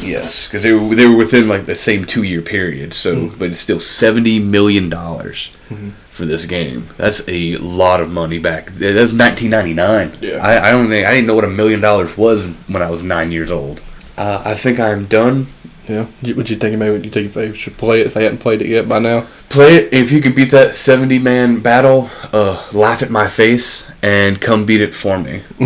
yes because they were, they were within like the same two year period so Hmm. but it's still 70 million dollars Mhm. for this game. That's a lot of money back. That's 1999. Yeah. I, I don't think I didn't know what a million dollars was when I was nine years old. Uh, I think I'm done. Yeah. What you think? Maybe you think they should play it if they hadn't played it yet by now? Play it if you can beat that 70 man battle. Uh, laugh at my face and come beat it for me.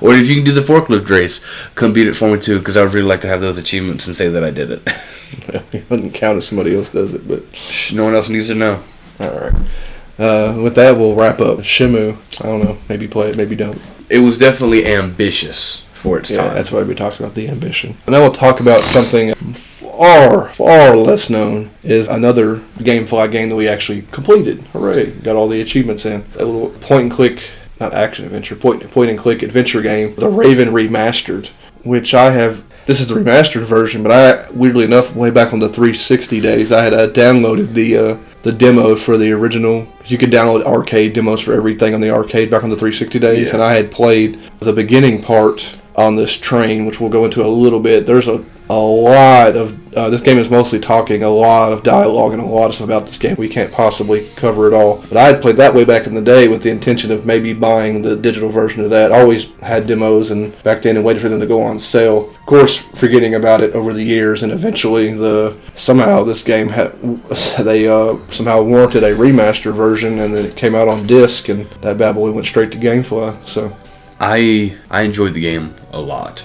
or if you can do the forklift race, come beat it for me too. Because I would really like to have those achievements and say that I did it. it doesn't count if somebody else does it, but no one else needs to know. all right. Uh, with that, we'll wrap up. Shenmue. I don't know. Maybe play it. Maybe don't. It was definitely ambitious for its Yeah, time. that's why we talked about the ambition. And then we'll talk about something far, far less known is another GameFly game that we actually completed. Hooray! Got all the achievements in. A little point and click, not action adventure, point point and click adventure game, The Raven Remastered, which I have. This is the remastered version, but I weirdly enough, way back on the 360 days, I had uh, downloaded the uh, the demo for the original. 'cause you could download arcade demos for everything on the arcade back on the 360 days, Yeah. and I had played the beginning part on this train, which we'll go into a little bit. There's a a lot of uh, this game is mostly talking, a lot of dialogue, and a lot of stuff about this game. We can't possibly cover it all. But I had played that way back in the day with the intention of maybe buying the digital version of that. Always had demos and back then and waited for them to go on sale. Of course, forgetting about it over the years, and eventually the somehow this game had they uh, somehow warranted a remaster version, and then it came out on disc, and that bad boy went straight to GameFly. So I I enjoyed the game a lot.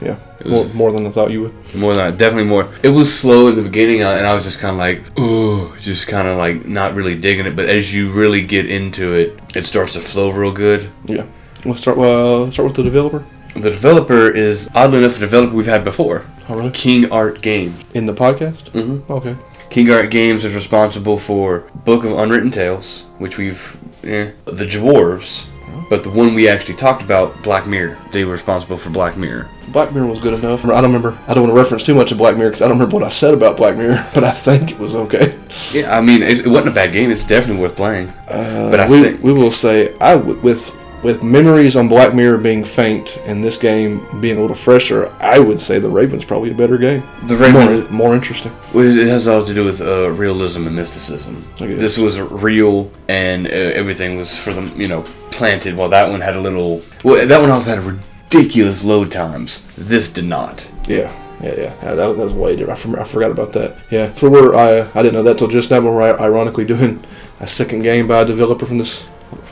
yeah, more, more than I thought you would. More than I, definitely more. It was slow in the beginning, uh, and I was just kind of like, oh, just kind of like not really digging it. But as you really get into it, it starts to flow real good. Yeah. We'll start. Uh, start with the developer. The developer is oddly enough a developer we've had before, Oh, really? King Art Games. In the podcast. Mm-hmm. Okay. King Art Games is responsible for Book of Unwritten Tales, which we've, eh, the Dwarves, but the one we actually talked about, Black Mirror. They were responsible for Black Mirror. Black Mirror was good enough. I don't remember. I don't want to reference too much of Black Mirror because I don't remember what I said about Black Mirror, but I think it was okay. Yeah, I mean, it, it wasn't a bad game. It's definitely worth playing. Uh, But I we, think- we will say I w- with with memories on Black Mirror being faint and this game being a little fresher, I would say the Raven's probably a better game. The Raven, More more interesting. It has all to do with uh, realism and mysticism. This was real, and uh, everything was for them, you know, planted. While that one had a little. Well, that one also had ridiculous load times. This did not. Yeah. Yeah, yeah, yeah that, that was way different. I, forgot about that. Yeah, so we're I I didn't know that till just now. We're ironically doing a second game by a developer from this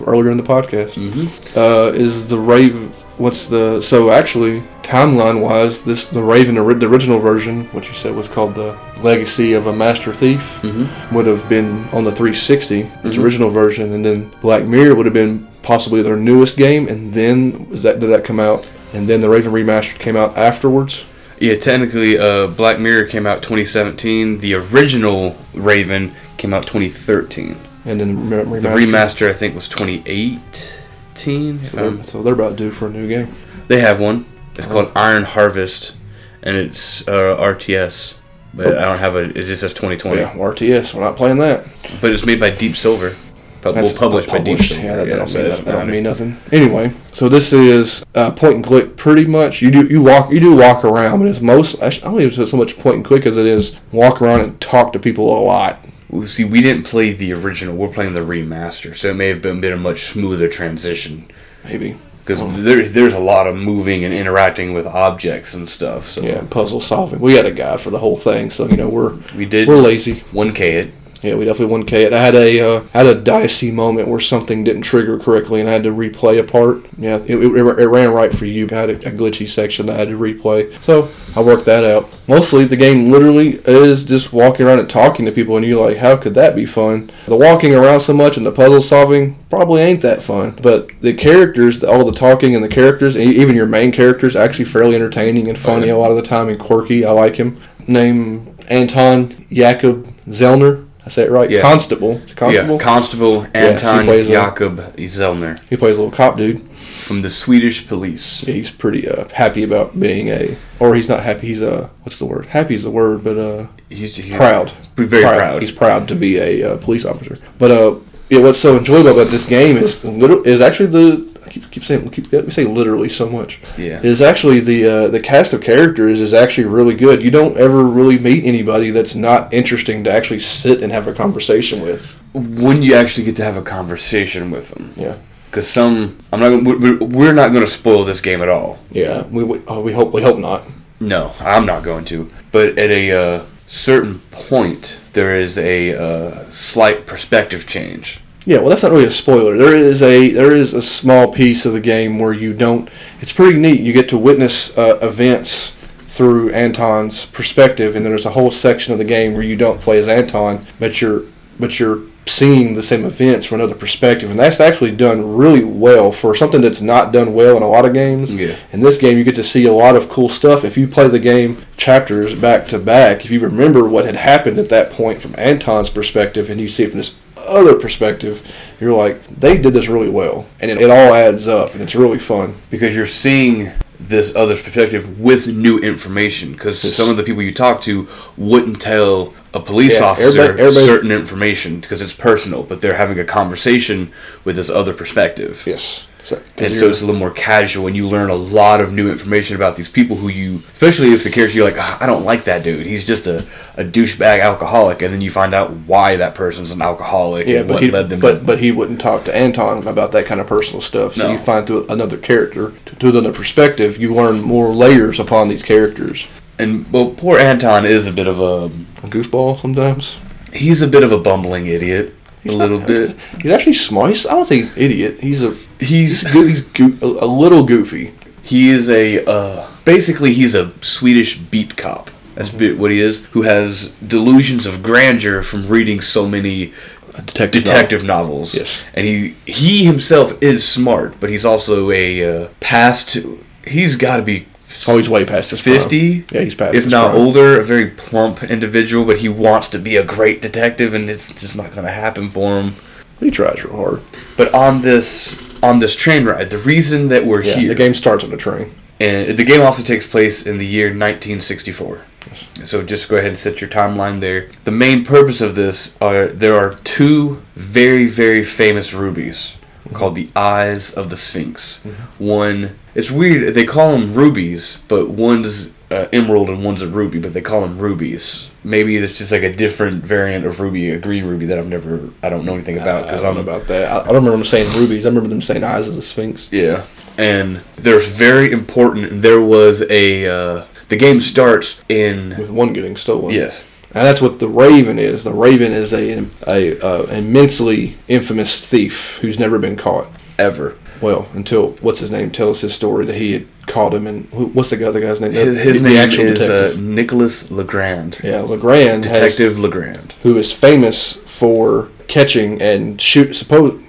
earlier in the podcast. Mm-hmm. uh, is the Raven. What's the so actually timeline wise, this the Raven the original version, what you said was called the Legacy of a Master Thief, Mm-hmm. would have been on the 360, its Mhm. original version, and then Black Mirror would have been possibly their newest game, and then was that did that come out, and then the Raven remastered came out afterwards. Yeah, technically, uh, Black Mirror came out 2017. The original Raven came out 2013. And then re- remastered. The remaster, I think, was 2018. if So they're, so they're about due for a new game. They have one. It's Oh. called Iron Harvest, and it's uh, RTS. But I don't have a. It just says 2020. Yeah, RTS. We're not playing that. But it's made by Deep Silver. Pu- well, published by Deep. Silver. Yeah, that, that don't, so mean, that, that don't mean nothing. Anyway, so this is uh, point and click pretty much. You do you walk you do walk around, but it's most I don't even say so much point and click as it is walk around and talk to people a lot. Well, see, we didn't play the original. We're playing the remaster, so it may have been, been a much smoother transition. Maybe Because there, there's a lot of moving and interacting with objects and stuff. So yeah, puzzle solving. We had a guide for the whole thing, so you know we're we did we're lazy. 1K it. Yeah, we definitely one K it. I had a uh, had a dicey moment where something didn't trigger correctly, and I had to replay a part. Yeah, it, it, it ran right for you. I had a, a glitchy section that I had to replay, so I worked that out. Mostly, the game literally is just walking around and talking to people, and you're like, how could that be fun? The walking around so much and the puzzle solving probably ain't that fun. But the characters, all the talking and the characters, e- even your main characters, actually fairly entertaining and funny yeah. a lot of the time and quirky. I like him. Name Anton Jakob Zellner. I say it right. Yeah. Constable. Constable. Yeah, Constable Anton a- Jakob Zellner he plays a little cop dude. from the Swedish police. Yeah, he's pretty uh, happy about being a, or he's not happy. He's a, what's the word? Happy is the word, but uh, He's, he's proud. Very proud. He's proud to be a uh, police officer. But uh, yeah, what's so enjoyable about this game is little is actually the I keep, keep saying keep, we say literally so much. Yeah. Is actually the uh, the cast of characters is actually really good. You don't ever really meet anybody that's not interesting to actually sit and have a conversation with. when you actually get to have a conversation with them. Yeah. Because some, I'm not. gonna- We're, we're not going to spoil this game at all. Yeah, we we, oh, we hope we hope not. No, I'm not going to. But at a uh, certain point, there is a uh, slight perspective change. Yeah, well, that's not really a spoiler. There is a there is a small piece of the game where you don't. It's pretty neat. You get to witness uh, events through Anton's perspective, and then there's a whole section of the game where you don't play as Anton, but you're but you're seeing the same events from another perspective, and that's actually done really well for something that's not done well in a lot of games. Yeah. In this game, you get to see a lot of cool stuff. If you play the game chapters back to back, if you remember what had happened at that point from Anton's perspective, and you see it from this other perspective, you're like, they did this really well, and it, it all adds up, and it's really fun. Because you're seeing this other's perspective with new information. Because some of the people you talk to wouldn't tell a police Yeah, officer everybody- everybody- certain information because it's personal, but they're having a conversation with this other perspective. Yes. So, and so it's a little more casual, and you learn a lot of new information about these people who you, especially if the character you're like, "Ah, I don't like that dude. He's just a, a douchebag alcoholic, and then you find out why that person's an alcoholic yeah, and but what he, led them. but but he wouldn't talk to Anton about that kind of personal stuff. So No. you find through another character, through another perspective, you learn more layers upon these characters. and well, poor Anton is a bit of a, A gooseball sometimes. he's a bit of a bumbling idiot, a little bit. He's actually smart. He's, I don't think he's an idiot. He's a He's he's go- he's goo- a, a little goofy. He is a uh, basically he's a Swedish beat cop. That's Mm-hmm. what he is. Who has delusions of grandeur from reading so many detective. detective novels. Yes. and he he himself is smart, but he's also a uh, past. He's got to be Oh, he's way past his prime. fifty. Yeah, he's past if not prime. older. A very plump individual, but he wants to be a great detective, and it's just not going to happen for him. He tries real hard. But on this on this train ride, the reason that we're Yeah, here, the game starts on the train. and the game also takes place in the year 1964. So just go ahead and set your timeline there. The main purpose of this are there are two very very famous rubies mm-hmm. called the Eyes of the Sphinx. Mm-hmm. One it's weird they call them rubies, but one's uh, emerald and one's a ruby, but they call them rubies. Maybe it's just like a different variant of ruby, a green ruby that I've never I don't know anything about I because don't I'm know about that. I, I don't remember them saying rubies. I remember them saying eyes of the Sphinx. Yeah, and there's very important. There was a uh, the game starts in With one getting stolen. yes, And that's what the Raven is. The Raven is a, a uh, immensely infamous thief who's never been caught. ever. Well, until what's his name tells his story that he had caught him. And who, what's the other guy's name? His, his The name actual is uh. Nicholas Legrand, yeah, Legrand has, Detective Legrand, who is famous for catching and shoot suppose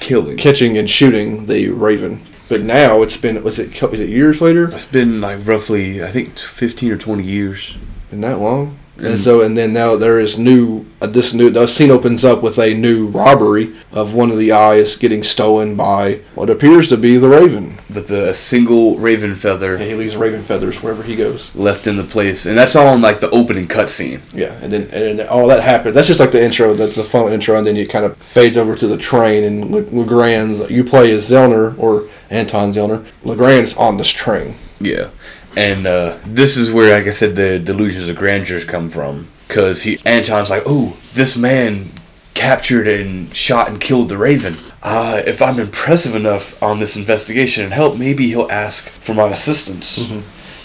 killing. catching and shooting the Raven. But now it's been was it was it years later? It's been like roughly I think fifteen or twenty years. Been that long? Mm. And so, and then now there is new. Uh, this new the scene opens up with a new robbery of one of the eyes getting stolen by what appears to be the Raven. But the a single raven feather And he leaves Raven feathers wherever he goes. left in the place, and that's all in like the opening cutscene. Yeah, and then and all that happens. That's just like the intro. That's the fun intro, and then it kind of fades over to the train, and Le- Legrand's you play as Zellner or Anton Zellner. Legrand's on this train. Yeah, and uh, this is where, like I said, the delusions of grandeur come from. Because he Anton's like, "Oh, this man captured and shot and killed the Raven. Uh, if I'm impressive enough on this investigation and help, maybe he'll ask for my assistance."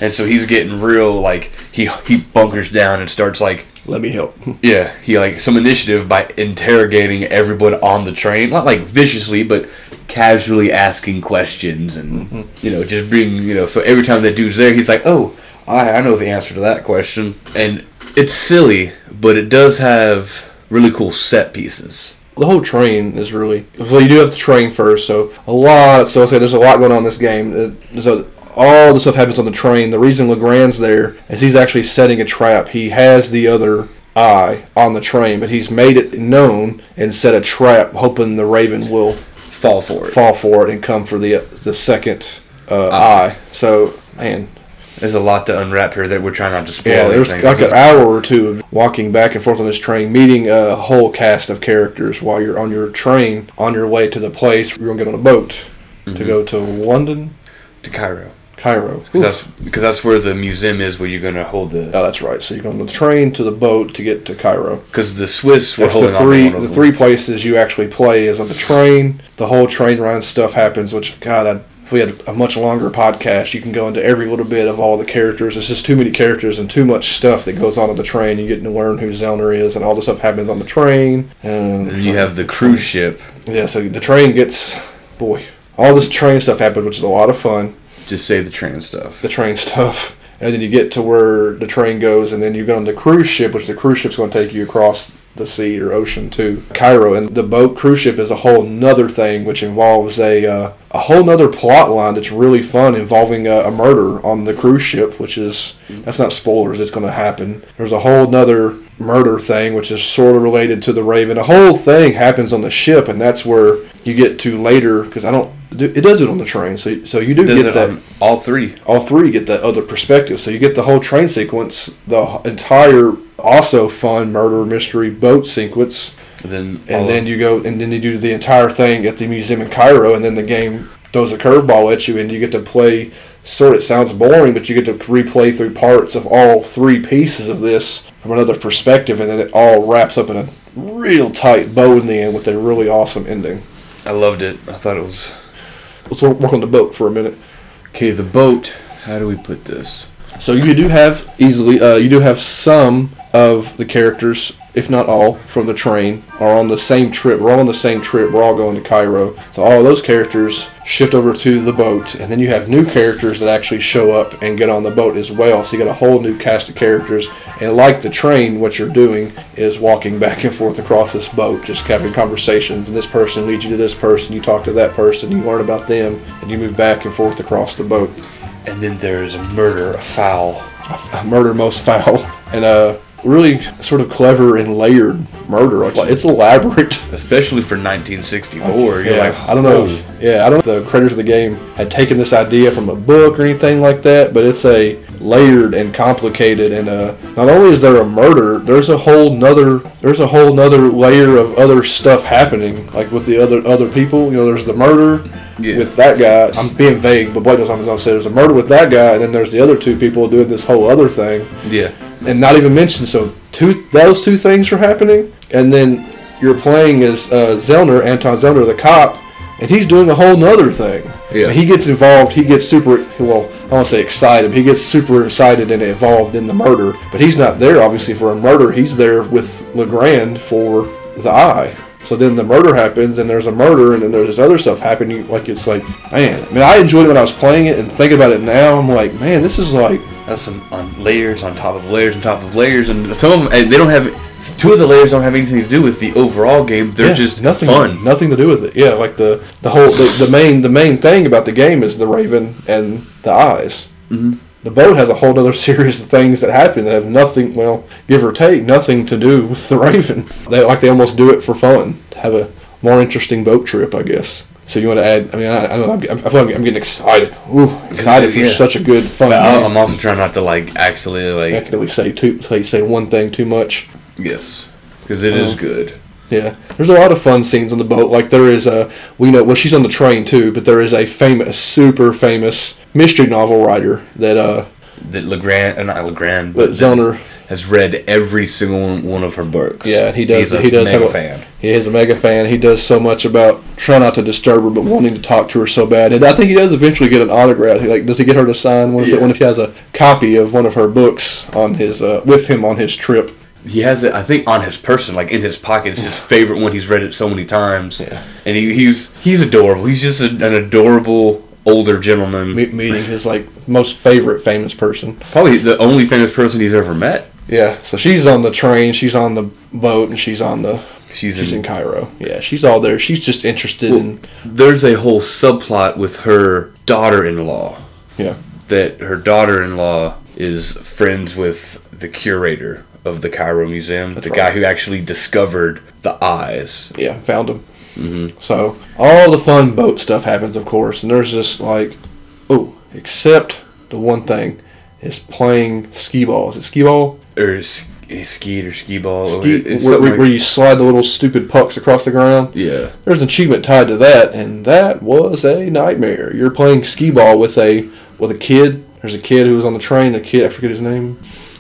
And so he's getting real like he he bunkers down and starts like Let me help. yeah, he like some initiative by interrogating everyone on the train, not like viciously, but casually asking questions and you know just being you know. So every time that dude's there, he's like, "Oh, I I know the answer to that question," and it's silly, but it does have really cool set pieces. the whole train is really well you do have the train first so a lot so i'll say there's a lot going on in this game Uh, so all the stuff happens on the train the reason legrand's there is he's actually setting a trap he has the other eye on the train but he's made it known and set a trap hoping the raven will Fall for it. fall for it and come for the the second uh, eye so man There's a lot to unwrap here that we're trying not to spoil. yeah, there's like an hour or two of walking back and forth on this train, meeting a whole cast of characters while you're on your train on your way to the place you're gonna get on a boat to go to London, to Cairo. Cairo. Because that's because that's where the museum is where you're gonna hold the Oh, that's right. So you're going to the train to the boat to get to Cairo. because the Swiss were That's the holding three on to the three places you actually play is on the train. The whole train ride stuff happens, which God, I, if we had a much longer podcast, you can go into every little bit of all the characters. It's just too many characters and too much stuff that goes on on the train. You get to learn who Zellner is, and all the stuff happens on the train. And And you have the cruise ship. yeah, so the train gets boy, all this train stuff happens, which is a lot of fun. Just say the train stuff. the train stuff, and then you get to where the train goes, and then you go on the cruise ship, which the cruise ship's going to take you across the sea or ocean to Cairo, and the boat cruise ship is a whole nother thing, which involves a uh, a whole nother plot line that's really fun, involving a, a murder on the cruise ship, which is that's not spoilers, it's going to happen. There's a whole nother murder thing, which is sort of related to the Raven. A whole thing happens on the ship, and that's where you get to later because I don't. It does it on the train, so so you do get that all three? all three get that other perspective. So you get the whole train sequence, the entire also fun murder mystery boat sequence, Then and then of- you go and then you do the entire thing at the museum in Cairo, and then the game throws a curveball at you, and you get to play. Sort it sounds boring, but you get to replay through parts of all three pieces of this from another perspective, and then it all wraps up in a real tight bow in the end with a really awesome ending. I loved it. I thought it was Let's work on the boat for a minute. okay. The boat. How do we put this? So you do have easily, uh, you do have some of the characters, if not all, from the train are on the same trip. We're all on the same trip. We're all going to Cairo. So all of those characters shift over to the boat, and then you have new characters that actually show up and get on the boat as well. So you got a whole new cast of characters. And like the train, what you're doing is walking back and forth across this boat, just having conversations. And this person leads you to this person. You talk to that person. You learn about them, and you move back and forth across the boat. And then there's a murder, a foul. a murder most foul and a really sort of clever and layered murder like it's elaborate Especially for 1964. You're yeah, like, I don't know. If, yeah, I don't know if the creators of the game had taken this idea from a book or anything like that, but it's a layered and complicated. And uh, not only is there a murder, there's a whole nother there's a whole nother layer of other stuff happening, like with the other other people. You know, there's the murder Yeah. with that guy. I'm being vague, but Blake knows what I'm going to say. There's a murder with that guy, and then there's the other two people doing this whole other thing Yeah. And not even mentioned. So two those two things are happening, and then you're playing as uh, Zellner, Anton Zellner, the cop, and he's doing a whole nother thing. Yeah. he gets involved. He gets super well. I won't say excited. But he gets super excited and involved in the murder. But he's not there obviously for a murder. He's there with Legrand for the eye. So then the murder happens, and there's a murder, and then there's this other stuff happening. Like it's like, man. I mean, I enjoyed it when I was playing it, and thinking about it now, I'm like, man, this is like That's some on layers on top of layers on top of layers, and some of them and they don't have. Two of the layers don't have anything to do with the overall game. They're Yeah, just nothing, fun. Nothing to do with it. Yeah, like the the whole the, the main the main thing about the game is the raven and the eyes. Mm-hmm. The boat has a whole other series of things that happen that have nothing, well, give or take, nothing to do with the raven. They like they almost do it for fun to have a more interesting boat trip, I guess. So you want to add? I mean, I, I don't know. I'm, I feel like I'm getting excited. Ooh, excited for Yeah. such a good fun But I'm also trying not to like actually like accidentally say too say say one thing too much. yes, because it is Uh-huh. good. Yeah, there's a lot of fun scenes on the boat. Like there is a, we know, well, she's on the train too, but there is a famous, super famous mystery novel writer that, uh, That Legrand, uh, not Legrand, But but Zellner. has read every single one- of her books. yeah, he does. He's a he does mega have a fan. He is a mega fan. He does so much about try not to disturb her, but wanting to talk to her so bad. And I think he does eventually get an autograph. He like does he get her to sign one? If, Yeah. one if he has a copy of one of her books on his uh, with him on his trip. He has it, I think, on his person, like in his pocket. It's his favorite one. He's read it so many times. Yeah. And he, he's he's adorable. He's just a, an adorable older gentleman. Me- meeting his like most favorite famous person. Probably the only famous person he's ever met. Yeah, so she's on the train, she's on the boat, and she's on the She's, she's in, in Cairo. Yeah, she's all there. She's just interested in There's a whole subplot with her daughter-in-law. yeah. that her daughter-in-law is friends with the curator of the Cairo Museum, the guy who actually discovered the eyes. Yeah, found him. Mm-hmm. So all the fun boat stuff happens, of course, and there's just like, oh, except the one thing is playing skee ball. Is it skee ball? Or s- skeet or ski ball. or Ski, where, where, like- you slide the little stupid pucks across the ground. yeah. There's an achievement tied to that, and that was a nightmare. You're playing skee ball with a with a kid. There's a kid who was on the train. A kid, I forget his name.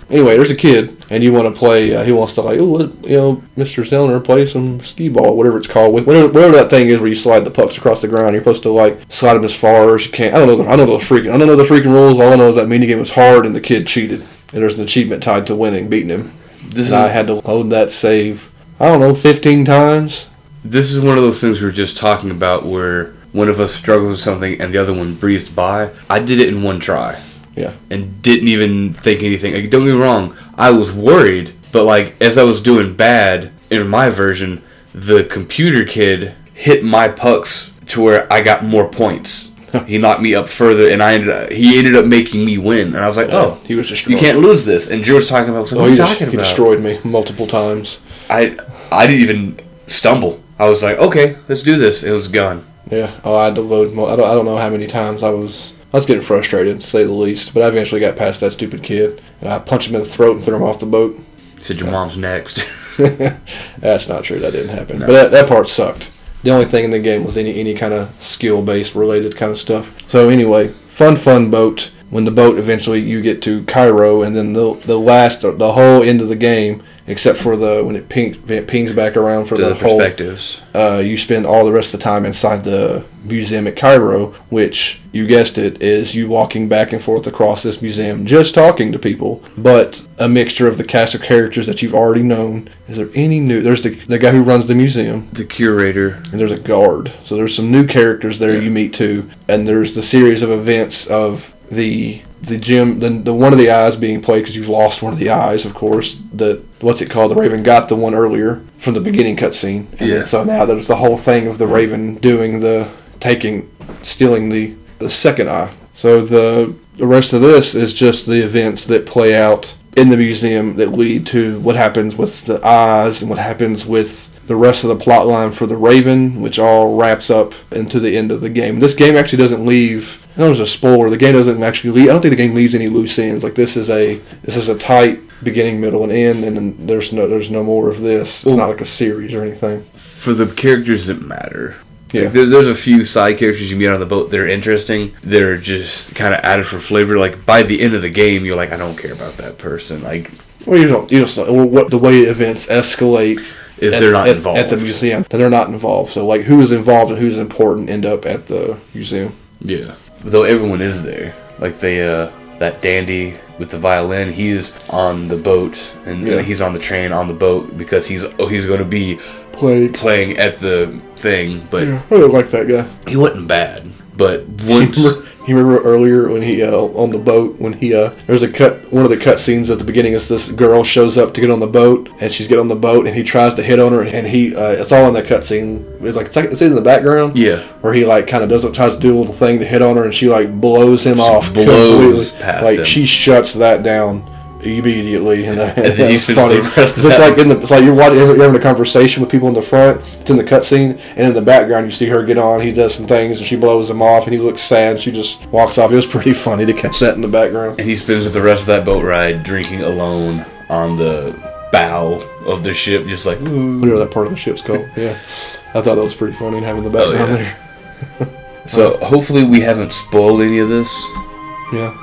Anyway, there's a kid, and you want to play. Uh, he wants to like, oh, you know, Mr. Zellner, play some skee ball, whatever it's called. Whatever, whatever that thing is, where you slide the pucks across the ground. You're supposed to like slide them as far as you can. I don't know. I don't know the freaking. I don't know the freaking rules. All I know is that mini game was hard, and the kid cheated. And there's an achievement tied to winning, beating him. This is And I had to load that save. I don't know, 15 times. this is one of those things we were just talking about where one of us struggles with something and the other one breezed by. I did it in one try. Yeah. and didn't even think anything. Like, don't get me wrong, I was worried, but like as I was doing bad in my version, the computer kid hit my pucks to where I got more points. he knocked me up further, and I ended up, he ended up making me win. And I was like, oh, he was destroyed. you can't lose this. And Drew was talking about, was like, Oh, what are he, talking he about? destroyed me multiple times. I I didn't even stumble. I was like, okay, let's do this. It was gone. Yeah. Oh, I had to load. Mo- I don't. I don't know how many times I was. I was getting frustrated, to say the least. But I eventually got past that stupid kid, and I punched him in the throat and threw him off the boat. Said your mom's next. That's not true. That didn't happen. But that, that part sucked. The only thing in the game was any any kind of skill based related kind of stuff. So anyway, fun fun boat. When the boat eventually you get to Cairo, and then the the last the whole end of the game, except for the when it pings it pings back around for The, the, whole perspectives. uh, you spend all the rest of the time inside the museum at Cairo, which you guessed it is you walking back and forth across this museum, just talking to people, but a mixture of the cast of characters that you've already known. Is there any new? There's the the guy who runs the museum, The curator. and there's a guard. So there's some new characters there you meet too, and there's the series of events of the the gym, the, the one of the eyes being played because you've lost one of the eyes, of course. The what's it called? The Raven got the one earlier from the beginning cutscene. Yeah. So now there's the whole thing of the Raven doing the taking, stealing the the second eye. So the the rest of this is just the events that play out in the museum that lead to what happens with the eyes and what happens with the rest of the plot line for the Raven, which all wraps up into the end of the game. This game actually doesn't leave. I know there's a spoiler. The game doesn't actually leave. I don't think the game leaves any loose ends. Like this is a this is a tight beginning, middle, and end, and then there's no there's no more of this. It's not like a series or anything. For the characters that matter. Yeah. Like, there, there's a few side characters you meet on the boat that are interesting. That are just kind of added for flavor. Like by the end of the game, you're like, I don't care about that person. Like, Well, you don't you just well, what the way events escalate is at, they're not at, involved at the museum. They're not involved. So like who's involved and who's important end up at the museum. Yeah. Though everyone is there. Like they uh that dandy with the violin, he's on the boat and Yeah. uh, he's on the train on the boat because he's oh he's going to be Plague. playing at the thing, but Yeah, I don't like that guy. he wasn't bad. But once you remember earlier when he uh, on the boat when he uh, there's a cut one of the cut scenes at the beginning is this girl shows up to get on the boat and she's getting on the boat and he tries to hit on her and he uh, it's all in that cut scene. It's like it's, like, it's in the background. Yeah, where he like kind of does it tries to do a little thing to hit on her and she like blows him off blows completely. like him. she shuts that down immediately and, that, then he that's funny. the rest of 'Cause it's like in the it's like you're watching you're having a conversation with people in the front it's in the cutscene and in the background you see her get on he does some things and she blows him off and he looks sad she just walks off. It was pretty funny to catch that in the background. And he spends the rest of that boat ride drinking alone on the bow of the ship, just like "Ooh." whatever that part of the ship's called. Yeah. I thought that was pretty funny having the oh, background yeah. there. So hopefully we haven't spoiled any of this. yeah.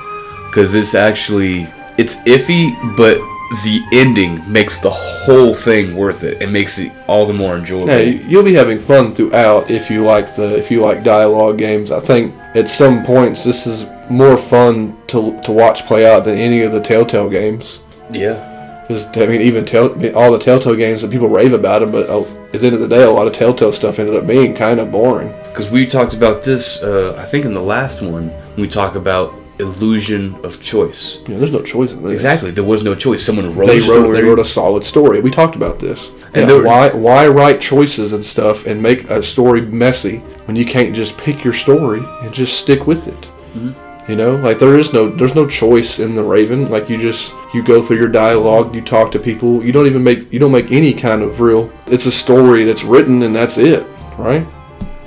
Because it's actually it's iffy but the ending makes the whole thing worth it and makes it all the more enjoyable Yeah, you'll be having fun throughout if you like the if you like dialogue games. I think at some points this is more fun to to watch play out than any of the Telltale games. yeah Because I mean, even tell, I mean, all the Telltale games that people rave about them, but uh, at the end of the day, a lot of Telltale stuff ended up being kind of boring. because we talked about this uh, i think in the last one when we talk about illusion of choice know, there's no choice in this. exactly there was no choice someone wrote They a wrote story they wrote a solid story. We talked about this. And Yeah, were- why why write choices and stuff and make a story messy when you can't just pick your story and just stick with it? Mm-hmm. You know, like there is no there's no choice in the Raven. Like you just you go through your dialogue, you talk to people. You don't even make you don't make any kind of real. It's a story that's written and that's it, right?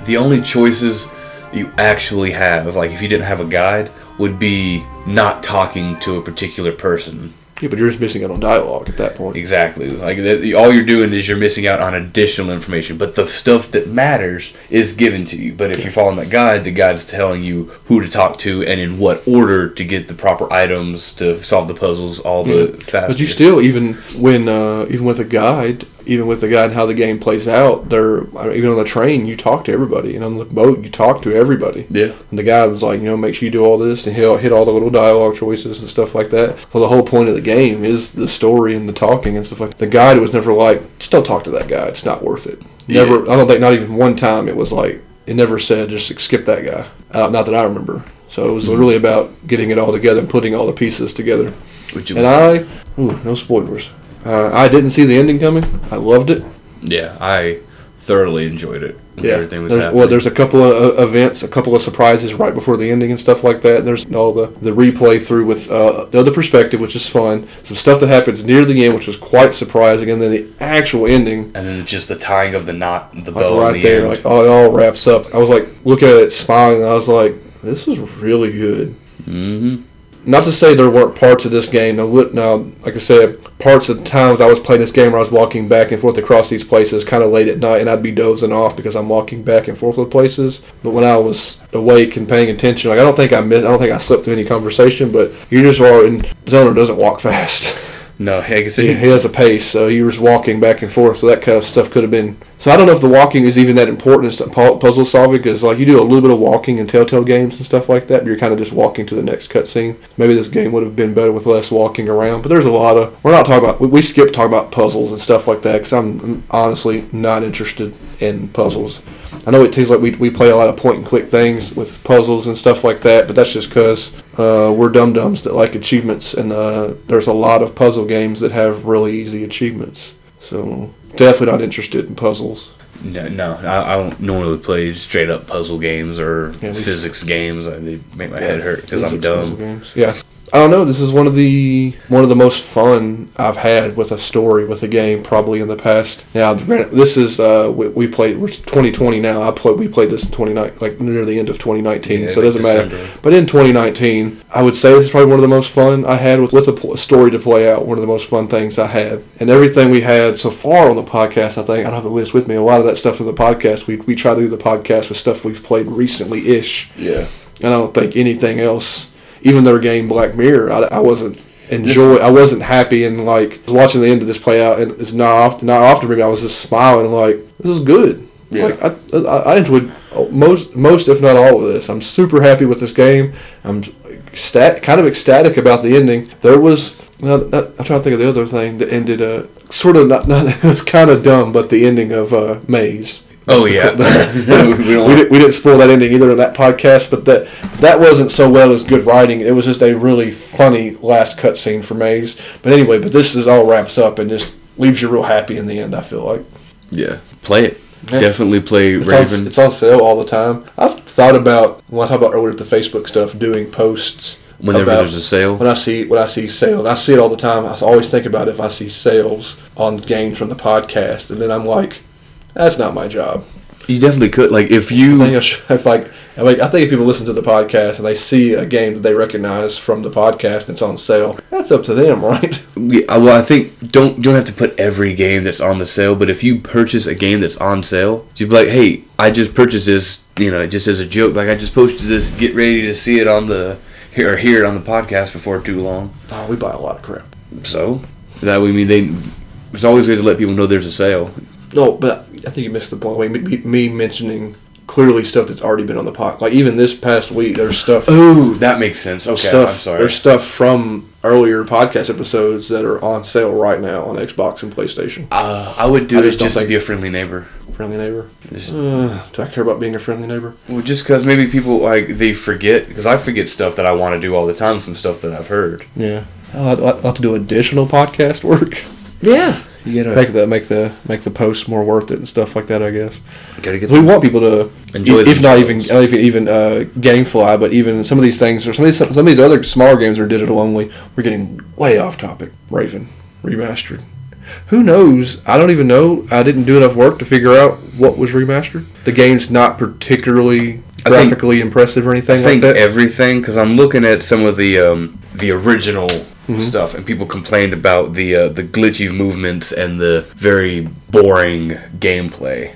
the only choices you actually have like if you didn't have a guide would be not talking to a particular person Yeah, but you're just missing out on dialogue at that point. Exactly. Like that, all you're doing is you're missing out on additional information. But the stuff that matters is given to you. But if you're following that guide, the guide is telling you who to talk to and in what order to get the proper items to solve the puzzles all the faster. But you still, even when, uh, even with a guide, even with the guide, and how the game plays out, there, even on the train, you talk to everybody, and on the boat, you talk to everybody. yeah. And the guy was like, you know, make sure you do all this, and he'll hit all the little dialogue choices and stuff like that. Well, the whole point of the game is the story and the talking and stuff like. that. The guide was never like, just don't talk to that guy. It's not worth it. Never. I don't think not even one time it was like it never said just skip that guy. Uh, not that I remember. So it was really about getting it all together and putting all the pieces together. And I, ooh, no spoilers. Uh, I didn't see the ending coming. I loved it. yeah, I thoroughly enjoyed it. Yeah, everything was there's, happening. well, there's a couple of uh, events, a couple of surprises right before the ending and stuff like that. And there's all the, the replay through with uh, the other perspective, which is fun. Some stuff that happens near the end, which was quite surprising, and then the actual ending, and then just the tying of the knot, the like bow, right in the there, end. like oh, it all wraps up. I was like looking at it, smiling, and I was like, this is really good. hmm not to say there weren't parts of this game. Now, now, like I said, parts of the times I was playing this game where I was walking back and forth across these places kind of late at night, and I'd be dozing off because I'm walking back and forth with places. But when I was awake and paying attention, like I don't think I missed, I don't think I slipped through any conversation. But you just are, and Zellner doesn't walk fast. No, I guess He, he has a pace, so he was walking back and forth. So that kind of stuff could have been. So I don't know if the walking is even that important in pu- puzzle solving because like you do a little bit of walking in Telltale games and stuff like that, but you're kind of just walking to the next cutscene. Maybe this game would have been better with less walking around. But there's a lot of. We're not talking about. We, we skip talking about puzzles and stuff like that because I'm, I'm honestly not interested in puzzles. I know it seems like we, we play a lot of point and click things with puzzles and stuff like that, but that's just because uh, we're dum dums that like achievements, and uh, there's a lot of puzzle games that have really easy achievements. So definitely not interested in puzzles. No, no I, I don't normally play straight up puzzle games or Yeah, physics games. I, they make my head hurt because I'm dumb. Yeah. I don't know. This is one of the one of the most fun I've had with a story with a game probably in the past. Now, this is uh, we, we played. We're 2020 now. I played. We played this in 29 like near the end of 2019. Yeah, so it doesn't matter. But in 2019, I would say this is probably one of the most fun I had with with a, story to play out. One of the most fun things I had, and everything we had so far on the podcast. I think I don't have the list with me. A lot of that stuff in the podcast. We we try to do the podcast with stuff we've played recently ish. Yeah. And I don't think anything else, even their game Black Mirror, I, I wasn't enjoy. I wasn't happy and like watching the end of this play out, and it's not oft- not often for me. I was just smiling like this is good. Yeah. Like I, I, I enjoyed most most if not all of this. I'm super happy with this game. I'm stat, kind of ecstatic about the ending. There was I'm trying to think of the other thing that ended uh sort of not, not it was kind of dumb, but the ending of uh, Maze. Oh yeah. we we, didn't, we didn't spoil that ending either in that podcast, but that that wasn't so well as good writing. It was just a really funny last cutscene for Maze. But anyway, but this is all wraps up and just leaves you real happy in the end. I feel like yeah. Play it. Yeah. Definitely play it's Raven. on, it's on sale all the time. I've thought about when I talked about earlier with the Facebook stuff, doing posts Whenever about- there's a sale. when I see when I see sales, I see it all the time. I always think about if I see sales on games from the podcast, and then I'm like, that's not my job. You definitely could. Like if you think I should, if like, I like, I think if people listen to the podcast and they see a game that they recognize from the podcast and it's on sale, that's up to them, right? Yeah, uh, well, I think don't don't have to put every game that's on the sale, but if you purchase a game that's on sale, you'd be like, "Hey, I just purchased this," you know, just as a joke. Like I just posted this. Get ready to see it on the here or hear it on the podcast before too long. Oh, we buy a lot of crap. So that I mean, they it's always good to let people know there's a sale. No, but I think you missed the point. Me, me mentioning clearly stuff that's already been on the pod. Like even this past week, there's stuff. Oh, that makes sense. Okay, stuff. I'm sorry. There's stuff from earlier podcast episodes that are on sale right now on Xbox and PlayStation. Uh, I would do I it just to be a friendly neighbor. Friendly neighbor. Just- Uh, do I care about being a friendly neighbor? Well, just because maybe people like they forget because I forget stuff that I want to do all the time from stuff that I've heard. Yeah. I'll, I'll have to do additional podcast work. Yeah, you gotta Make the make the make the posts more worth it and stuff like that. I guess. gotta get We want people to Enjoy if not even themselves. not even even uh, GameFly, but even some of these things or some of these some of these other smaller games are digital only. We're getting way off topic. Raven remastered. Who knows? I don't even know. I didn't do enough work to figure out what was remastered. The game's not particularly I think- impressive or anything I think like that. everything because I'm looking at some of the um, the original Mm-hmm. stuff, and people complained about the uh, the glitchy movements and the very boring gameplay.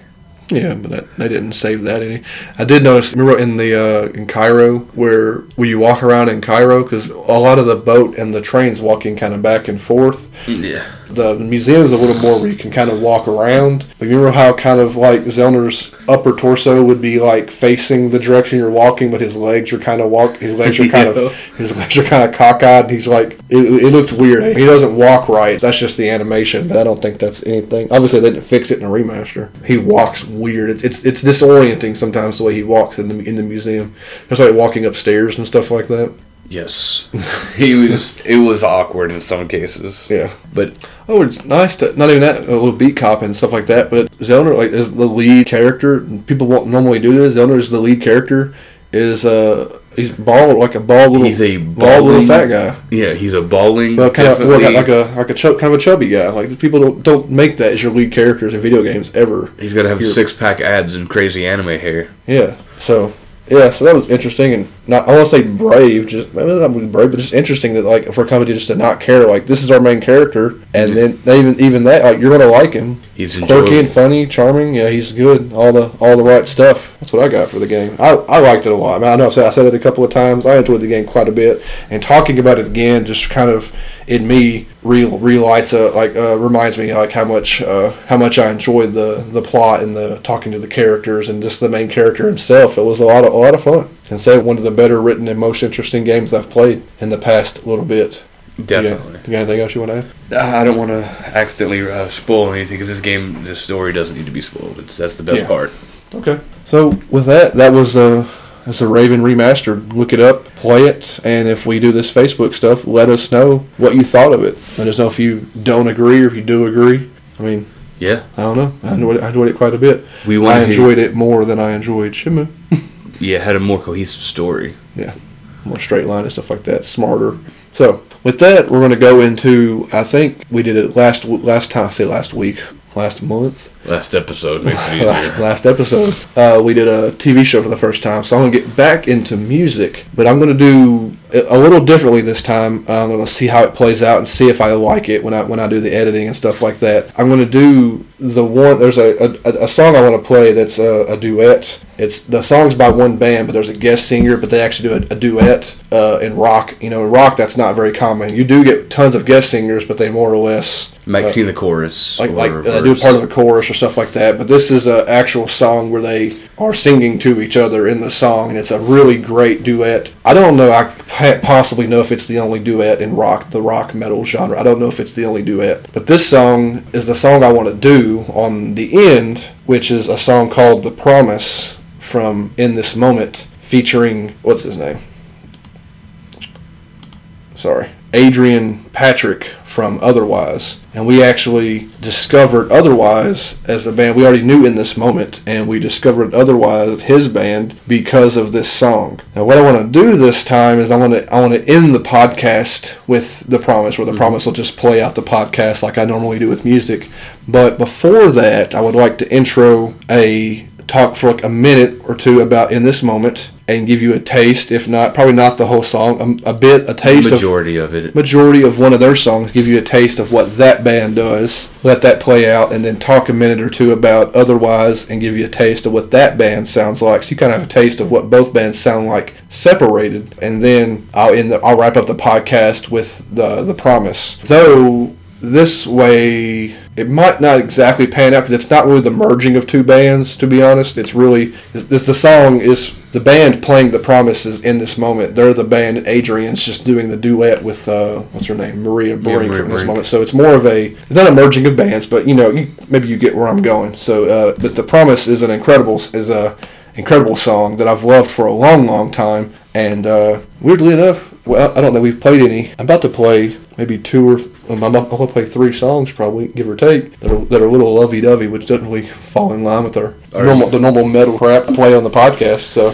Yeah, but that, they didn't save that any. I did notice. Remember in the uh, in Cairo where where you walk around in Cairo because a lot of the boat and the trains walking kind of back and forth. Yeah, The museum is a little more where you can kind of walk around. But you remember how kind of like Zellner's upper torso would be like facing the direction you're walking, but his legs are kind of walk. His legs are kind Yeah. of his legs are kind of cockeyed. And he's like it, it looked weird. He doesn't walk right. That's just the animation, but I don't think that's anything. Obviously, they didn't fix it in a remaster. He walks weird. It's it's, it's disorienting sometimes the way he walks in the in the museum. Just like walking upstairs and stuff like that. Yes, he was. It was awkward in some cases. Yeah. but Oh, it's nice to not even that a little beat cop and stuff like that, but Zellner like is the lead character. People won't normally do this. Zellner is the lead character. Is uh he's bald like a bald little He's a bald little balding- fat guy. yeah, he's a bowling. Well, kind of definitely. like a like a chub, kind of a chubby guy. Like people don't don't make that as your lead characters in video games ever. he's got to have six pack abs and crazy anime hair. Yeah. So yeah, so that was interesting and not I want to say brave, just maybe not brave, but just interesting that like for a company just to not care, like this is our main character, and then even even that like you're gonna like him. He's quirky and funny, charming. Yeah, he's good. All the all the right stuff. That's what I got for the game. I, I liked it a lot. I, mean, I know I said, I said it a couple of times. I enjoyed the game quite a bit, and talking about it again just kind of in me real relights uh, like uh, reminds me like how much uh, how much I enjoyed the the plot and the talking to the characters and just the main character himself. It was a lot of a lot of fun. And say one of the better written and most interesting games I've played in the past little bit. Definitely. You got, you got anything else you want to add? Uh, I don't want to accidentally uh, spoil anything because this game, the story doesn't need to be spoiled. It's, that's the best Yeah. part. Okay. So with that, that was uh, that's a Raven remastered. Look it up, play it, and if we do this Facebook stuff, let us know what you thought of it. Let us know if you don't agree or if you do agree. I mean, Yeah, I don't know. I enjoyed it, I enjoyed it quite a bit. we I enjoyed it more than I enjoyed Shenmue. Yeah, it had a more cohesive story. Yeah, more straight line and stuff like that. Smarter. So with that, we're going to go into. I think we did it last last time. I say last week, last month. Last episode makes it last, last episode, uh, we did a TV show for the first time. So I'm gonna get back into music, but I'm gonna do it a little differently this time. I'm gonna see how it plays out and see if I like it when I when I do the editing and stuff like that. I'm gonna do the one. There's a a, a song I want to play that's a, a duet. It's the song's by one band, but there's a guest singer, but they actually do a, a duet uh, in rock. You know, in rock that's not very common. You do get tons of guest singers, but they more or less Uh, the chorus. like or like a uh, do part of a chorus or stuff like that. But this is an actual song where they are singing to each other in the song, and it's a really great duet. I don't know. I possibly know if it's the only duet in rock, the rock metal genre. I don't know if it's the only duet, but this song is the song I want to do on the end, which is a song called "The Promise" from "In This Moment," featuring what's his name? sorry, Adrian Patrick from Otherwise. And we actually discovered Otherwise as a band we already knew in this moment, and we discovered Otherwise, his band, because of this song. Now, what I want to do this time is I want to I want to end the podcast with the promise, where the mm-hmm. promise will just play out the podcast like I normally do with music. But before that, I would like to intro a talk for like a minute or two about in this moment and give you a taste, if not probably not the whole song, a, a bit a taste of majority of it. majority of one of their songs, give you a taste of what that band does. Let that play out, and then talk a minute or two about otherwise, and give you a taste of what that band sounds like. So you kind of have a taste of what both bands sound like separated, and then I'll end the, I'll wrap up the podcast with the the promise. Though this way it might not exactly pan out because it's not really the merging of two bands to be honest. It's really the, the song is the band playing the promises in this moment. They're the band and adrian's just doing the duet with uh, what's her name? Maria brink Maria in this Brink. moment. So it's more of a it's not a merging of bands but you know you, maybe you get where i'm going. So uh, but the promise is an incredible is a incredible song that i've loved for a long long time. And uh, weirdly enough well i don't know we've played any i'm about to play maybe two or um, I'm, I'm going to play three songs probably, give or take, that are, that are a little lovey-dovey, which doesn't really fall in line with our Our- normal the normal metal crap play on the podcast. So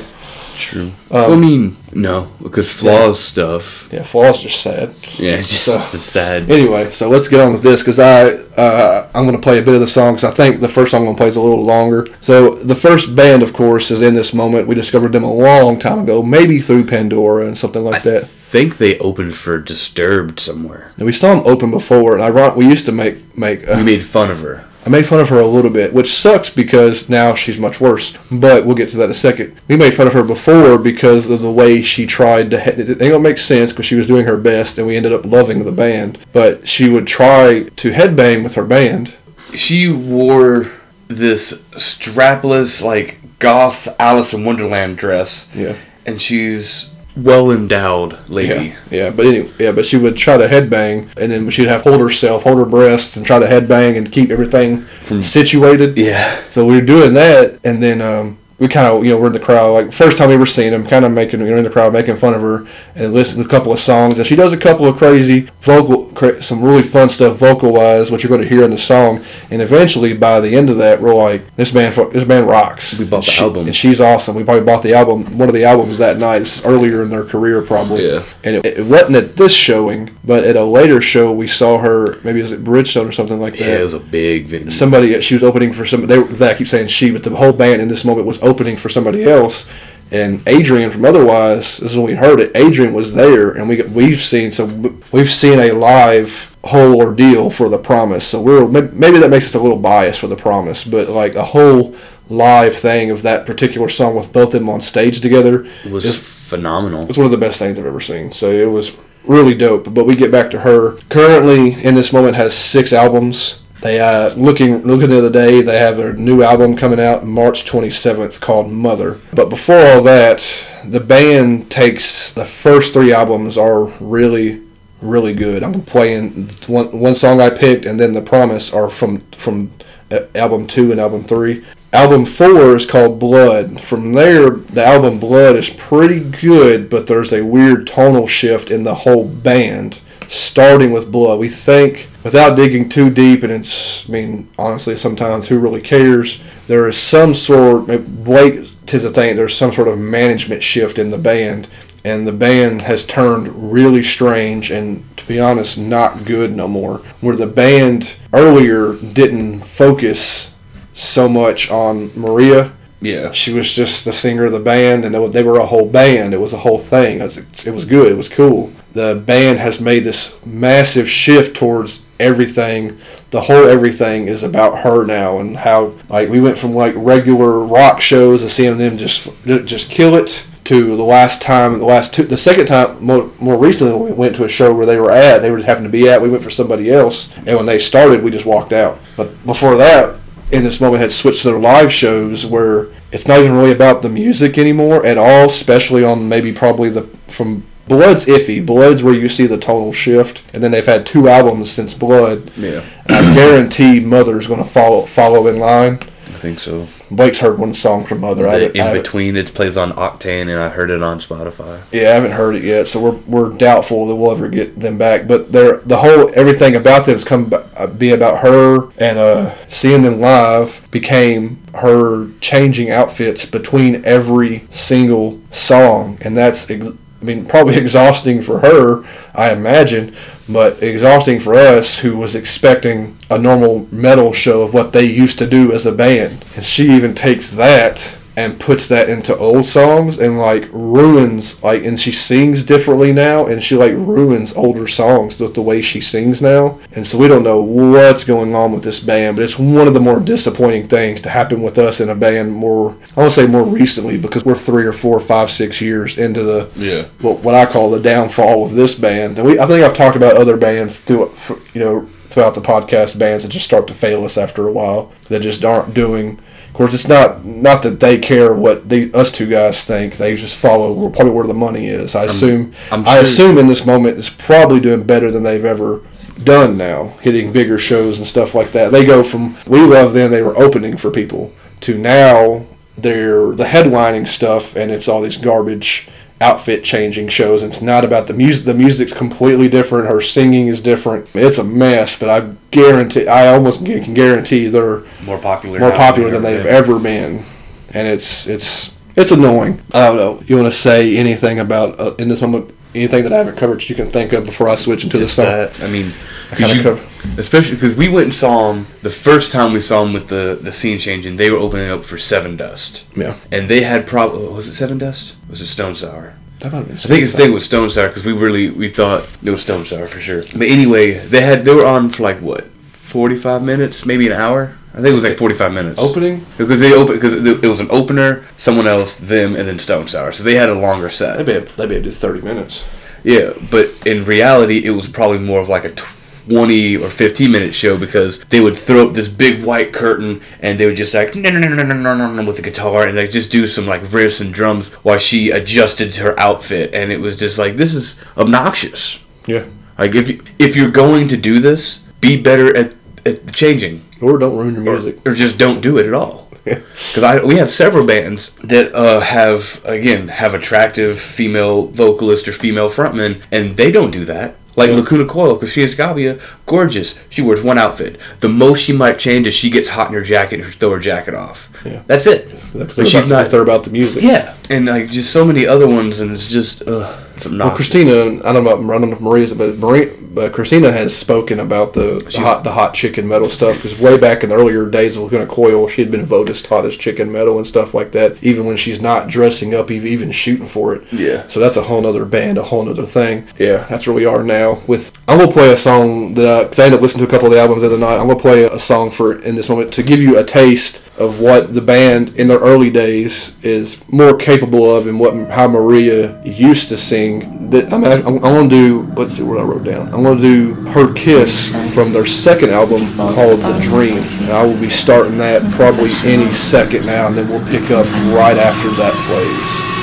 True. Um, I mean, no, because flaws stuff. yeah, flaws just sad. Yeah, just So- sad. Anyway, so let's get on with this because I uh, I'm going to play a bit of the song because I think the first song I'm going to play is a little longer. So the first band, of course, is in this moment. We discovered them a long time ago, maybe through Pandora and something like I that. Think they opened for Disturbed somewhere. And we saw them open before, and I ron- we used to make make. Uh, We made fun of her. I made fun of her a little bit, which sucks because now she's much worse. But we'll get to that in a second. We made fun of her before because of the way she tried to. Head- it don't make sense because she was doing her best, and we ended up loving the band. But she would try to headbang with her band. She wore this strapless, like goth Alice in Wonderland dress, Yeah. and she's well endowed lady. Yeah, yeah, but anyway, yeah, but she would try to headbang, and then she'd have hold herself, hold her breasts, and try to headbang and keep everything From- situated. Yeah. So we were doing that, and then um, we kind of, you know, we're in the crowd. Like first time we ever seen him, kind of making, you know, in the crowd making fun of her and listening to a couple of songs. And she does a couple of crazy vocal, cra- some really fun stuff vocal wise, which you're going to hear in the song. And eventually, by the end of that, we're like, this man, this man rocks. We bought the She- album. and she's awesome. We probably bought the album, one of the albums that night, earlier in their career, probably. Yeah. And it, it wasn't at this showing, but at a later show, we saw her. Maybe it was at Bridgestone or something like that Yeah, it was a big venue. somebody she was opening for some they were, I keep saying she but the whole band in this moment was opening for somebody else And Adrian from Otherwise, this is when we heard it. Adrian was there, and we we've seen so we've seen a live whole ordeal for the Promise. So we're maybe that makes us a little biased for the Promise, but like a whole live thing of that particular song with both of them on stage together It was is phenomenal. it's one of the best things I've ever seen. So it was really dope. But we get back to her. Currently, in this moment, has six albums. They uh, looking looking the other day. They have a new album coming out March 27th called Mother. But before all that, the band takes the first three albums are really really good. I'm playing one one song I picked, and then the Promise are from from uh, album two and album three. Album four is called Blood. From there, the album Blood is pretty good, but there's a weird tonal shift in the whole band, starting with Blood. We think, without digging too deep, and it's, I mean, honestly, sometimes who really cares? There is some sort, Blake tis a thing, there's some sort of management shift in the band, and the band has turned really strange and, to be honest, not good no more. Where the band earlier didn't focus so much on Maria. Yeah. She was just the singer of the band, and they were a whole band. It was a whole thing. It was, it was good. It was cool. The band has made this massive shift towards everything. The whole everything is about her now, and how like we went from like regular rock shows and seeing them just just kill it to the last time, the last two, the second time, more, more recently, we went to a show where they were at. They were happened to be at. We went for somebody else, and when they started, we just walked out. But before that, in this moment had switched to their live shows where it's not even really about the music anymore at all, especially on maybe probably the from Blood's iffy. Blood's where you see the tonal shift, and then they've had two albums since Blood. Yeah. And I guarantee Mother's going to follow follow in line. I think so. Blake's heard one song from Mother. The I in haven't- between, it plays on Octane, and I heard it on Spotify. Yeah, I haven't heard it yet, so we're, we're doubtful that we'll ever get them back. But they're, the whole everything about them has come uh, be about her, and uh, seeing them live became her changing outfits between every single song, and that's ex- I mean probably exhausting for her, I imagine, but exhausting for us who was expecting a normal metal show of what they used to do as a band. And she even takes that and puts that into old songs and like ruins like and she sings differently now and she like ruins older songs with the way she sings now and so we don't know what's going on with this band but it's one of the more disappointing things to happen with us in a band more i want to say more recently because we're three or four five six years into the Yeah. what, what i call the downfall of this band and we i think i've talked about other bands through you know throughout the podcast bands that just start to fail us after a while that just aren't doing course, it's not not that they care what they, us two guys think. They just follow probably where the money is. I assume. I'm I assume in this moment it's probably doing better than they've ever done now, hitting bigger shows and stuff like that. They go from we love them. They were opening for people to now they're the headlining stuff, and it's all these garbage outfit changing shows. It's not about the music. The music's completely different. Her singing is different. It's a mess, but I guarantee, I almost can guarantee they're More popular. more popular than they've been. ever been, and it's it's it's annoying. I don't know. You want to say anything about uh, in this moment? Anything that I haven't covered you can think of before I switch into Just the song? that. I mean, you- cover- especially because we went and saw them the first time we saw them with the the scene changing. They were opening up for Sevendust, Yeah, and they had probably was it Sevendust? Was it Stone Sour? that might have been. I think his thing was Stone Sour because we really we thought it was Stone Sour for sure. But anyway, they had they were on for like what forty five minutes, maybe an hour. I think it was like forty five minutes. opening. because they opened because it was an opener, someone else, them, and then Stone Sour. So they had a longer set. Be able, they'd be able to do thirty minutes. Yeah, but in reality, it was probably more of like a 20 or 15 minute show because they would throw up this big white curtain and they would just like no no no no no no no with the guitar and like just do some like riffs and drums while she adjusted her outfit and it was just like this is obnoxious. Yeah. Like if you, if you're going to do this, be better at at changing or don't ruin your music or, or just don't do it at all because I we have several bands that uh, have again have attractive female vocalist or female frontmen, and they don't do that. Like. Lacuna Coil, Cristina Scabbia gorgeous. She wears one outfit. The most she might change is she gets hot in her jacket and throw her jacket off. Yeah. That's it. They're But she's about, not. They're about the music. Yeah, and like just so many other ones, and it's just uh, some Well, Cristina, I don't know about I don't know if Maria's, but Maria, but Cristina has spoken about the, the hot the hot chicken metal stuff because way back in the earlier days of Lacuna Coil, she had been voted as hot as chicken metal and stuff like that. Even when she's not dressing up, even even shooting for it. Yeah. So that's a whole other band, a whole other thing. Yeah, that's where we are now. With I'm gonna play a song that because I ended up listening to a couple of the albums the other night. I'm gonna play a song for in this moment to give you a taste of what the band in their early days is more capable of and what how Maria used to sing. That I'm I'm, I'm gonna do. Let's see what I wrote down. I'm gonna do her kiss from their second album called The Dream. And I will be starting that probably any second now, and then we'll pick up right after that plays.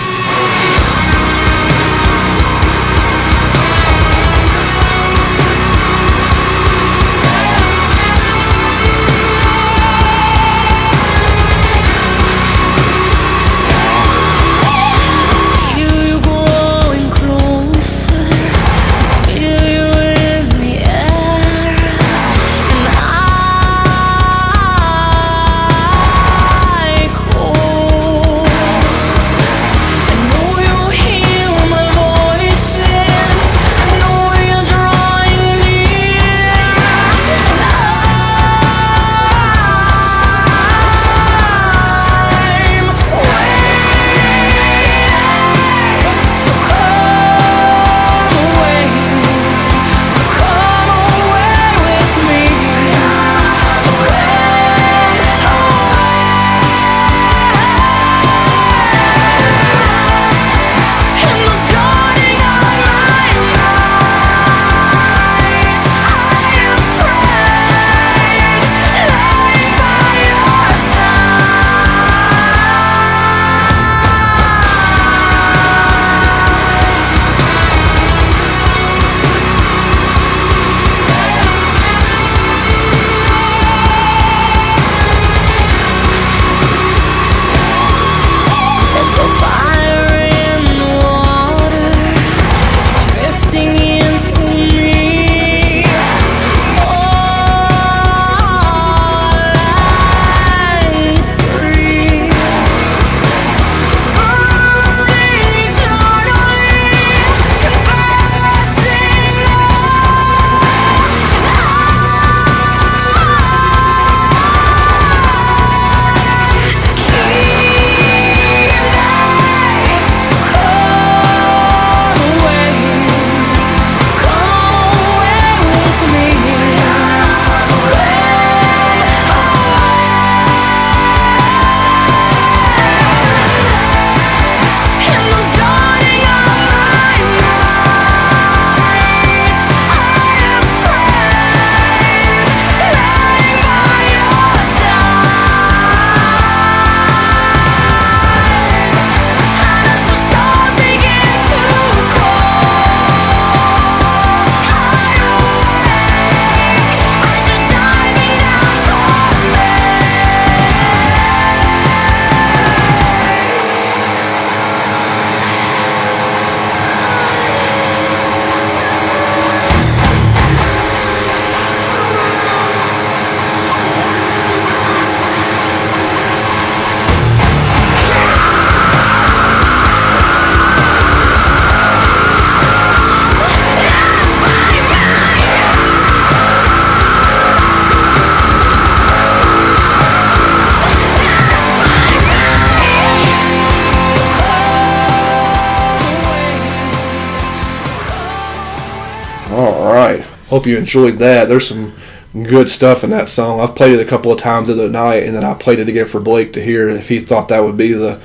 Hope you enjoyed that. There's some good stuff in that song. I've played it a couple of times the other night, and then I played it again for Blake to hear if he thought that would be the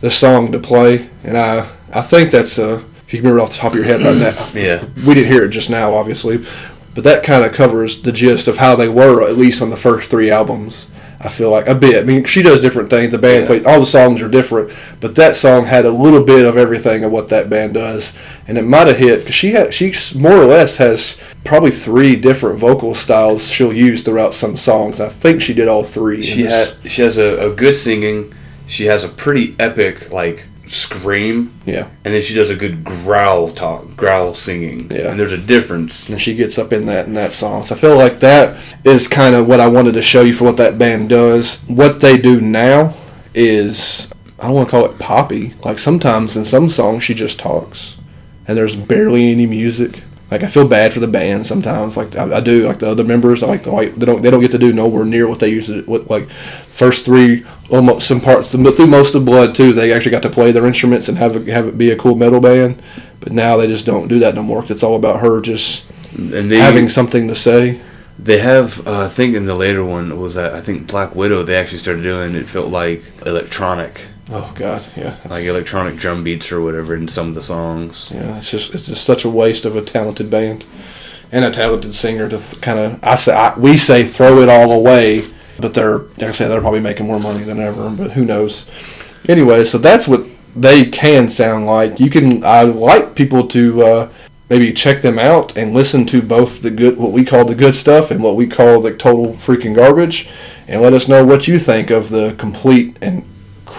the song to play. And I I think that's uh if you can remember off the top of your head right now. Yeah. We didn't hear it just now, obviously, but that kind of covers the gist of how they were at least on the first three albums. I feel like a bit. I mean, she does different things. The band Yeah. plays all the songs are different, but that song had a little bit of everything of what that band does, and it might have hit because she had she more or less has probably three different vocal styles she'll use throughout some songs. I think she did all three. She had she has a, a good singing. She has a pretty epic like scream, Yeah. and then she does a good growl talk, growl singing. Yeah. and there's a difference. and she gets up in that in that song. So I feel like that is kind of what I wanted to show you for what that band does. What they do now is I don't want to call it poppy. Like sometimes in some songs she just talks, and there's barely any music. Like I feel bad for the band sometimes. Like I, I do. Like the other members, I like the like they don't they don't get to do nowhere near what they used to. What like first three almost some parts but through most of Blood too. They actually got to play their instruments and have it, have it be a cool metal band. But now they just don't do that no more. It's all about her just And they having something to say. they have uh, I think in the later one was that I think Black Widow they actually started doing it felt like electronic Oh God, yeah, like electronic drum beats or whatever in some of the songs. yeah. It's just it's just such a waste of a talented band and a talented singer to th- kind of I say I, we say throw it all away, but they're like I said they're probably making more money than ever. But who knows? Anyway, so that's what they can sound like. You can I like people to. Uh, Maybe check them out and listen to both the good, what we call the good stuff, and what we call the total freaking garbage, and let us know what you think of the complete and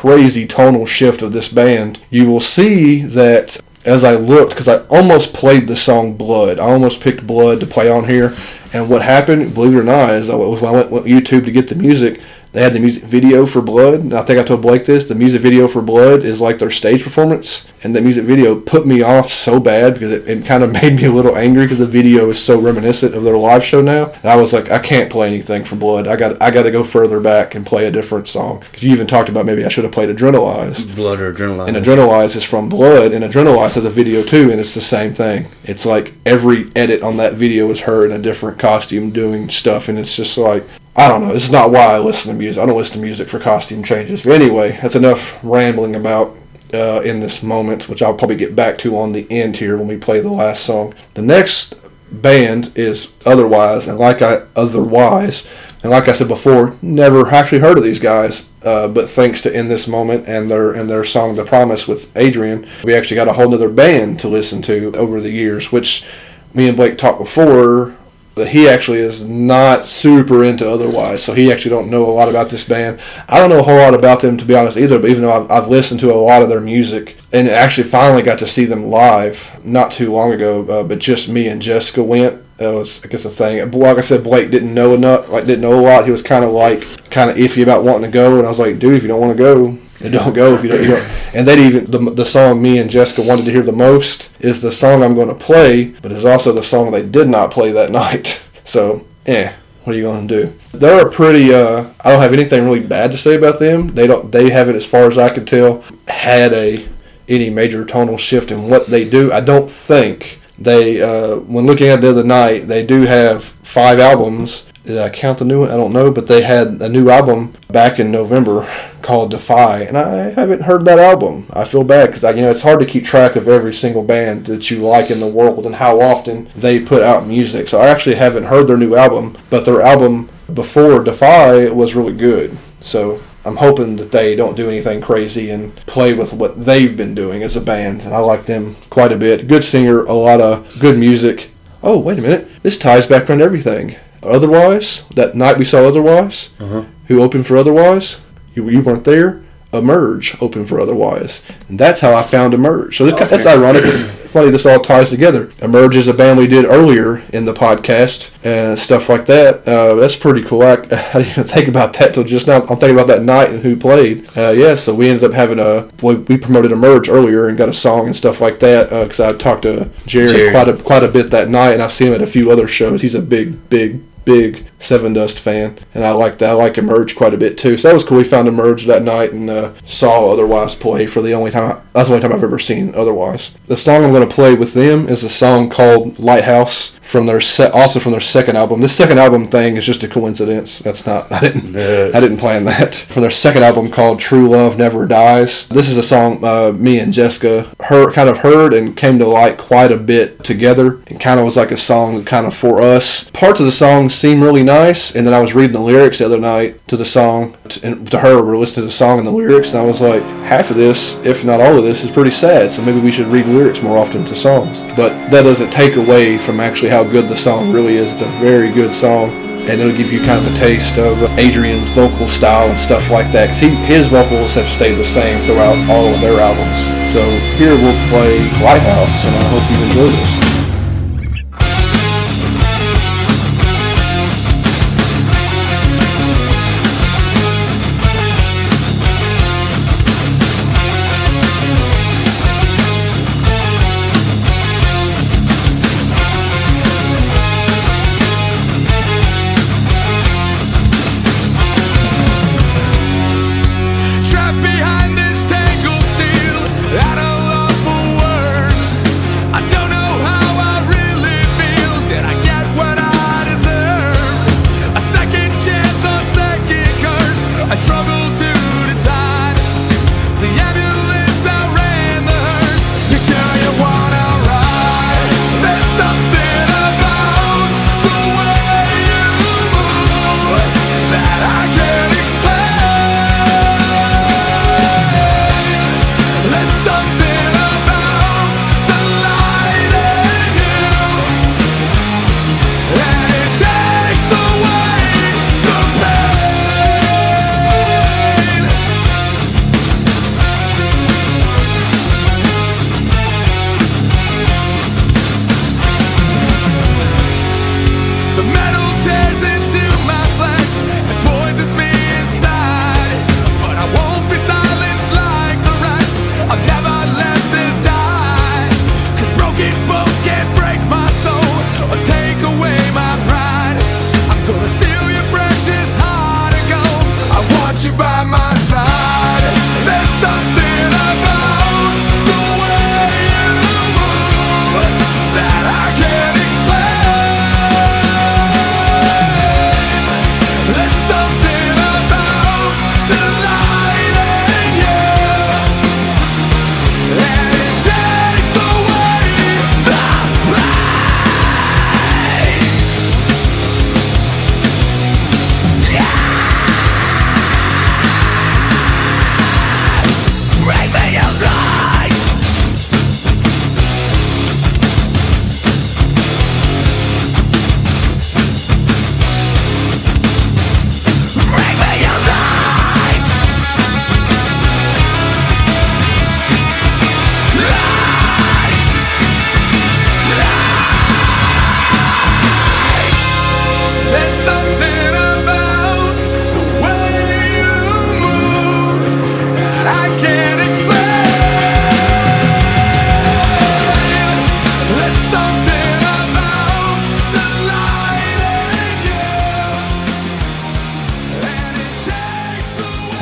crazy tonal shift of this band, you will see that as I looked, because I almost played the song Blood, I almost picked Blood to play on here, and what happened, believe it or not, is I when I went, went YouTube to get the music. They had the music video for Blood. And I think I told Blake this. The music video for Blood is like their stage performance, and that music video put me off so bad because it, it kind of made me a little angry because the video is so reminiscent of their live show now. And I was like, I can't play anything for Blood. I got I got to go further back and play a different song. Because you even talked about maybe I should have played Adrenalize. Blood or adrenaline. And Adrenalize is from Blood, and Adrenalize has a video too, and it's the same thing. It's like every edit on that video is her in a different costume doing stuff, and it's just like, I don't know. This is not why I listen to music. I don't listen to music for costume changes. But anyway, that's enough rambling about uh, in this moment, which I'll probably get back to on the end here when we play the last song. The next band is Otherwise, and like I Otherwise, and like I said before, never actually heard of these guys. Uh, but thanks to in this moment and their and their song "The Promise" with Adrian, we actually got a whole other band to listen to over the years, which me and Blake talked before. But he actually is not super into otherwise, so he actually don't know a lot about this band. I don't know a whole lot about them to be honest either. But even though I've, I've listened to a lot of their music and actually finally got to see them live not too long ago, uh, but just me and Jessica went. That was I guess a thing. Like I said, Blake didn't know enough, like didn't know a lot. He was kind of like kind of iffy about wanting to go, and I was like, dude, if you don't want to go, then don't go. If you don't, you don't. And then even the, the song me and Jessica wanted to hear the most is the song I'm going to play, but it's also the song they did not play that night. So, eh, what are you going to do? They're a pretty. Uh, I don't have anything really bad to say about them. They don't. They haven't, as far as I can tell, had a any major tonal shift in what they do. I don't think they. Uh, when looking at the other night, they do have five albums. Did I count the new one? I don't know, but they had a new album back in November called Defy, and I haven't heard that album. I feel bad because you know it's hard to keep track of every single band that you like in the world and how often they put out music. So I actually haven't heard their new album, but their album before Defy was really good. So I'm hoping that they don't do anything crazy and play with what they've been doing as a band. And I like them quite a bit. Good singer, a lot of good music. Oh, wait a minute. This ties back around everything. Otherwise, that night we saw Otherwise, Uh-huh. who opened for Otherwise, you, you weren't there. Emerge opened for Otherwise, and that's how I found Emerge. So this, that's ironic. It's funny this all ties together. Emerge is a band we did earlier in the podcast and stuff like that. Uh, that's pretty cool. I, I didn't even think about that till just now. I'm thinking about that night and who played. Uh, yeah, so we ended up having a we, we promoted Emerge earlier and got a song and stuff like that because I talked to Jerry, Jerry. quite a quite a bit that night, and I've seen him at a few other shows. He's a big big big Sevendust fan, and I like that. I like Emerge quite a bit too. So that was cool. We found Emerge that night and uh, saw Otherwise play for the only time. that's the only time I've ever seen Otherwise. The song I'm going to play with them is a song called Lighthouse from their se- also from their second album. This second album thing is just a coincidence. That's not. I didn't. Yeah. I didn't plan that. From their second album called True Love Never Dies. This is a song uh, me and Jessica heard, kind of heard and came to like quite a bit together. It kind of was like a song kind of for us. Parts of the song seem really nice, and then I was reading the lyrics the other night to the song, t- and to her, we're listening to the song and the lyrics, and I was like, half of this, if not all of this, is pretty sad, so maybe we should read lyrics more often to songs. But that doesn't take away from actually how good the song really is. It's a very good song. and it'll give you kind of a taste of Adrian's vocal style and stuff like that. 'Cause he, his vocals have stayed the same throughout all of their albums. So here we'll play Lighthouse, and I hope you enjoy this.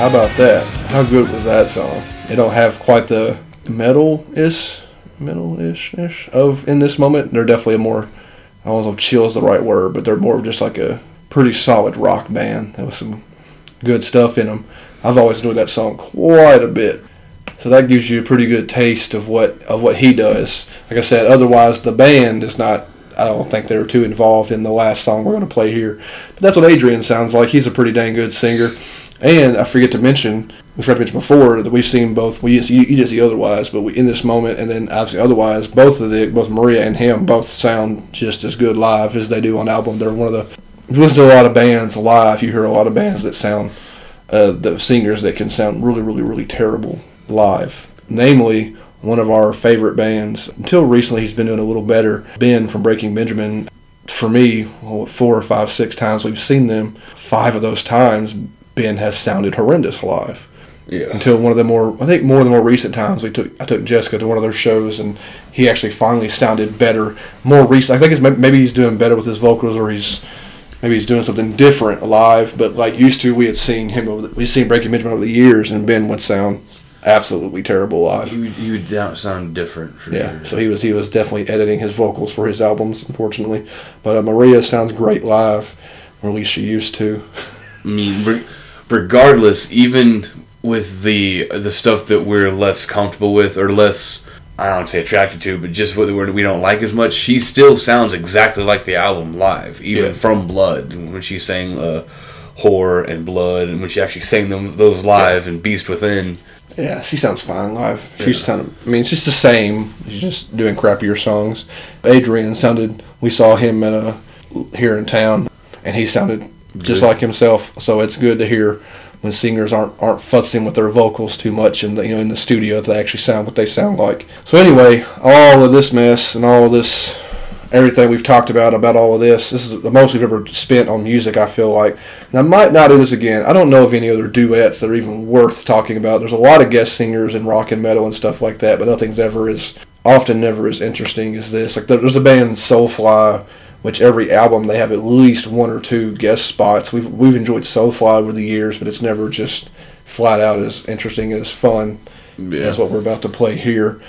How about that? How good was that song? It don't have quite the metal-ish, metal-ish-ish of in this moment. They're definitely a more, I don't know if chill is the right word, but they're more of just like a pretty solid rock band. There was some good stuff in them. I've always enjoyed that song quite a bit. So that gives you a pretty good taste of what of what he does. Like I said, otherwise the band is not. I don't think they're too involved in the last song we're going to play here. But that's what Adrian sounds like. He's a pretty dang good singer. And I forget to mention, we forgot to mention before that we've seen both. We you, you didn't see otherwise, but we, in this moment, and then obviously otherwise, both of the both Maria and him both sound just as good live as they do on album. They're one of the. If you listen to a lot of bands live, you hear a lot of bands that sound uh, the singers that can sound really, really, really terrible live. Namely, one of our favorite bands. Until recently, he's been doing a little better. Ben from Breaking Benjamin. For me, well, four or five, six times we've seen them. Five of those times, Ben has sounded horrendous live. Yeah. Until one of the more, I think more of the more recent times, we took I took Jessica to one of their shows, and he actually finally sounded better. More recent, I think it's maybe he's doing better with his vocals, or he's maybe he's doing something different live. But like used to, we had seen him over the, we've seen Breaking Benjamin over the years, and Ben would sound absolutely terrible live. He would, he would sound different for Yeah, sure. so he was he was definitely editing his vocals for his albums, unfortunately. But uh, Maria sounds great live, or at least she used to. I mean, regardless, even with the the stuff that we're less comfortable with or less, I don't say attracted to, but just what we're- don't like as much, she still sounds exactly like the album live, even Yeah. from Blood when she sang uh, "Horror" and "Blood," and when she actually sang them those live and "Beast Within." Yeah, she sounds fine live. She's kind of, I mean, it's just the same. She's just doing crappier songs. Adrian sounded. We saw him at a here in town. and he sounded just Good. like himself. So it's good to hear when singers aren't aren't futzing with their vocals too much the you know in the studio that they actually sound what they sound like. So anyway, all of this mess and all of this everything we've talked about about all of this. This is the most we've ever spent on music. I feel like, and I might not do this again. I don't know of any other duets that are even worth talking about. There's a lot of guest singers in rock and metal and stuff like that, but nothing's ever as often never as interesting as this. Like there's a band Soulfly. Which every album they have at least one or two guest spots. We've we've enjoyed Soulfly over the years, but it's never just flat out as interesting as fun. Yeah. That's what we're about to play here.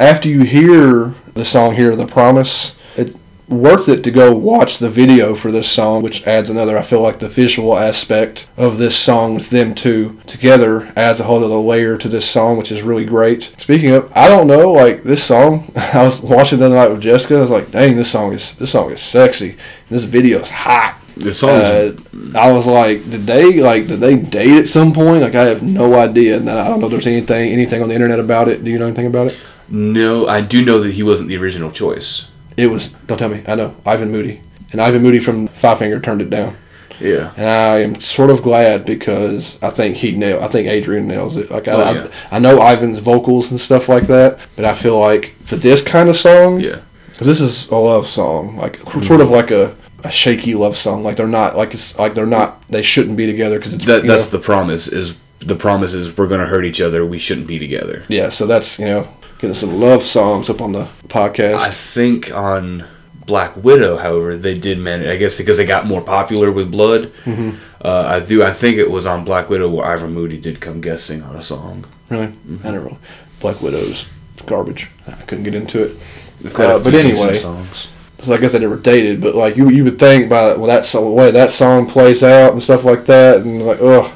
After you hear the song here, The Promise, it's worth it to go watch the video for this song, which adds another, I feel like, the visual aspect of this song with them two together adds a whole other layer to this song, which is really great. Speaking of, I don't know, like this song, I was watching the other night with Jessica, I was like, dang, this song is this song is sexy. And this video is hot. The song's Uh, I was like, did they like did they date at some point? Like I have no idea, and I don't know if there's anything anything on the internet about it. Do you know anything about it? no. I do know that he wasn't the original choice. It was don't tell me. I know Ivan Moody, and Ivan Moody from Five Finger turned it down, Yeah. and I am sort of glad because I think he nailed. I think Adrian nails it. Like I, Oh, yeah. I, I know Ivan's vocals and stuff like that, but I feel like for this kind of song, Yeah. because this is a love song, like sort mm-hmm. of like a. A shaky love song, like they're not, like it's like they're not. They shouldn't be together because it's That that's know, the promise. Is the promise is we're gonna hurt each other. We shouldn't be together. yeah. So that's you know getting some love songs up on the podcast. I think on Black Widow, however, they did manage. I guess because they got more popular with Blood. Mm-hmm. Uh, I do. I think it was on Black Widow where Ivan Moody did come guessing on a song. Really? I don't know. Black Widow's garbage. I couldn't get into it. It's got a Uh, but anyway, songs. so I guess they never dated. But like you, you would think by well, that song, the way that song plays out and stuff like that, and like, oh,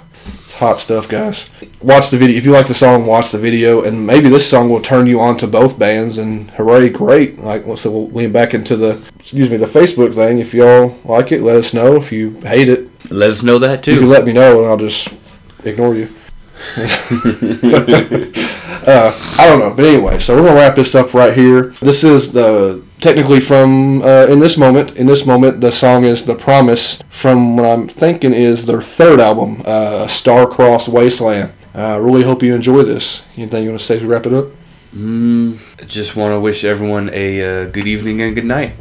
hot stuff, guys. Watch the video if you like the song. Watch the video, and maybe this song will turn you on to both bands. And hooray, great! Like, so we'll lean back into the excuse me the Facebook thing. If y'all like it, let us know. If you hate it, Let us know that too. you can let me know, and I'll just ignore you. uh, I don't know, but anyway, so we're gonna wrap this up right here. This is the technically from uh, in this moment. In this moment, the song is "The Promise" from what I'm thinking is their third album, uh, "Star-Crossed Wasteland." Uh, really hope you enjoy this. Anything you want to say to wrap it up? Mm, just want to wish everyone a uh, good evening and good night.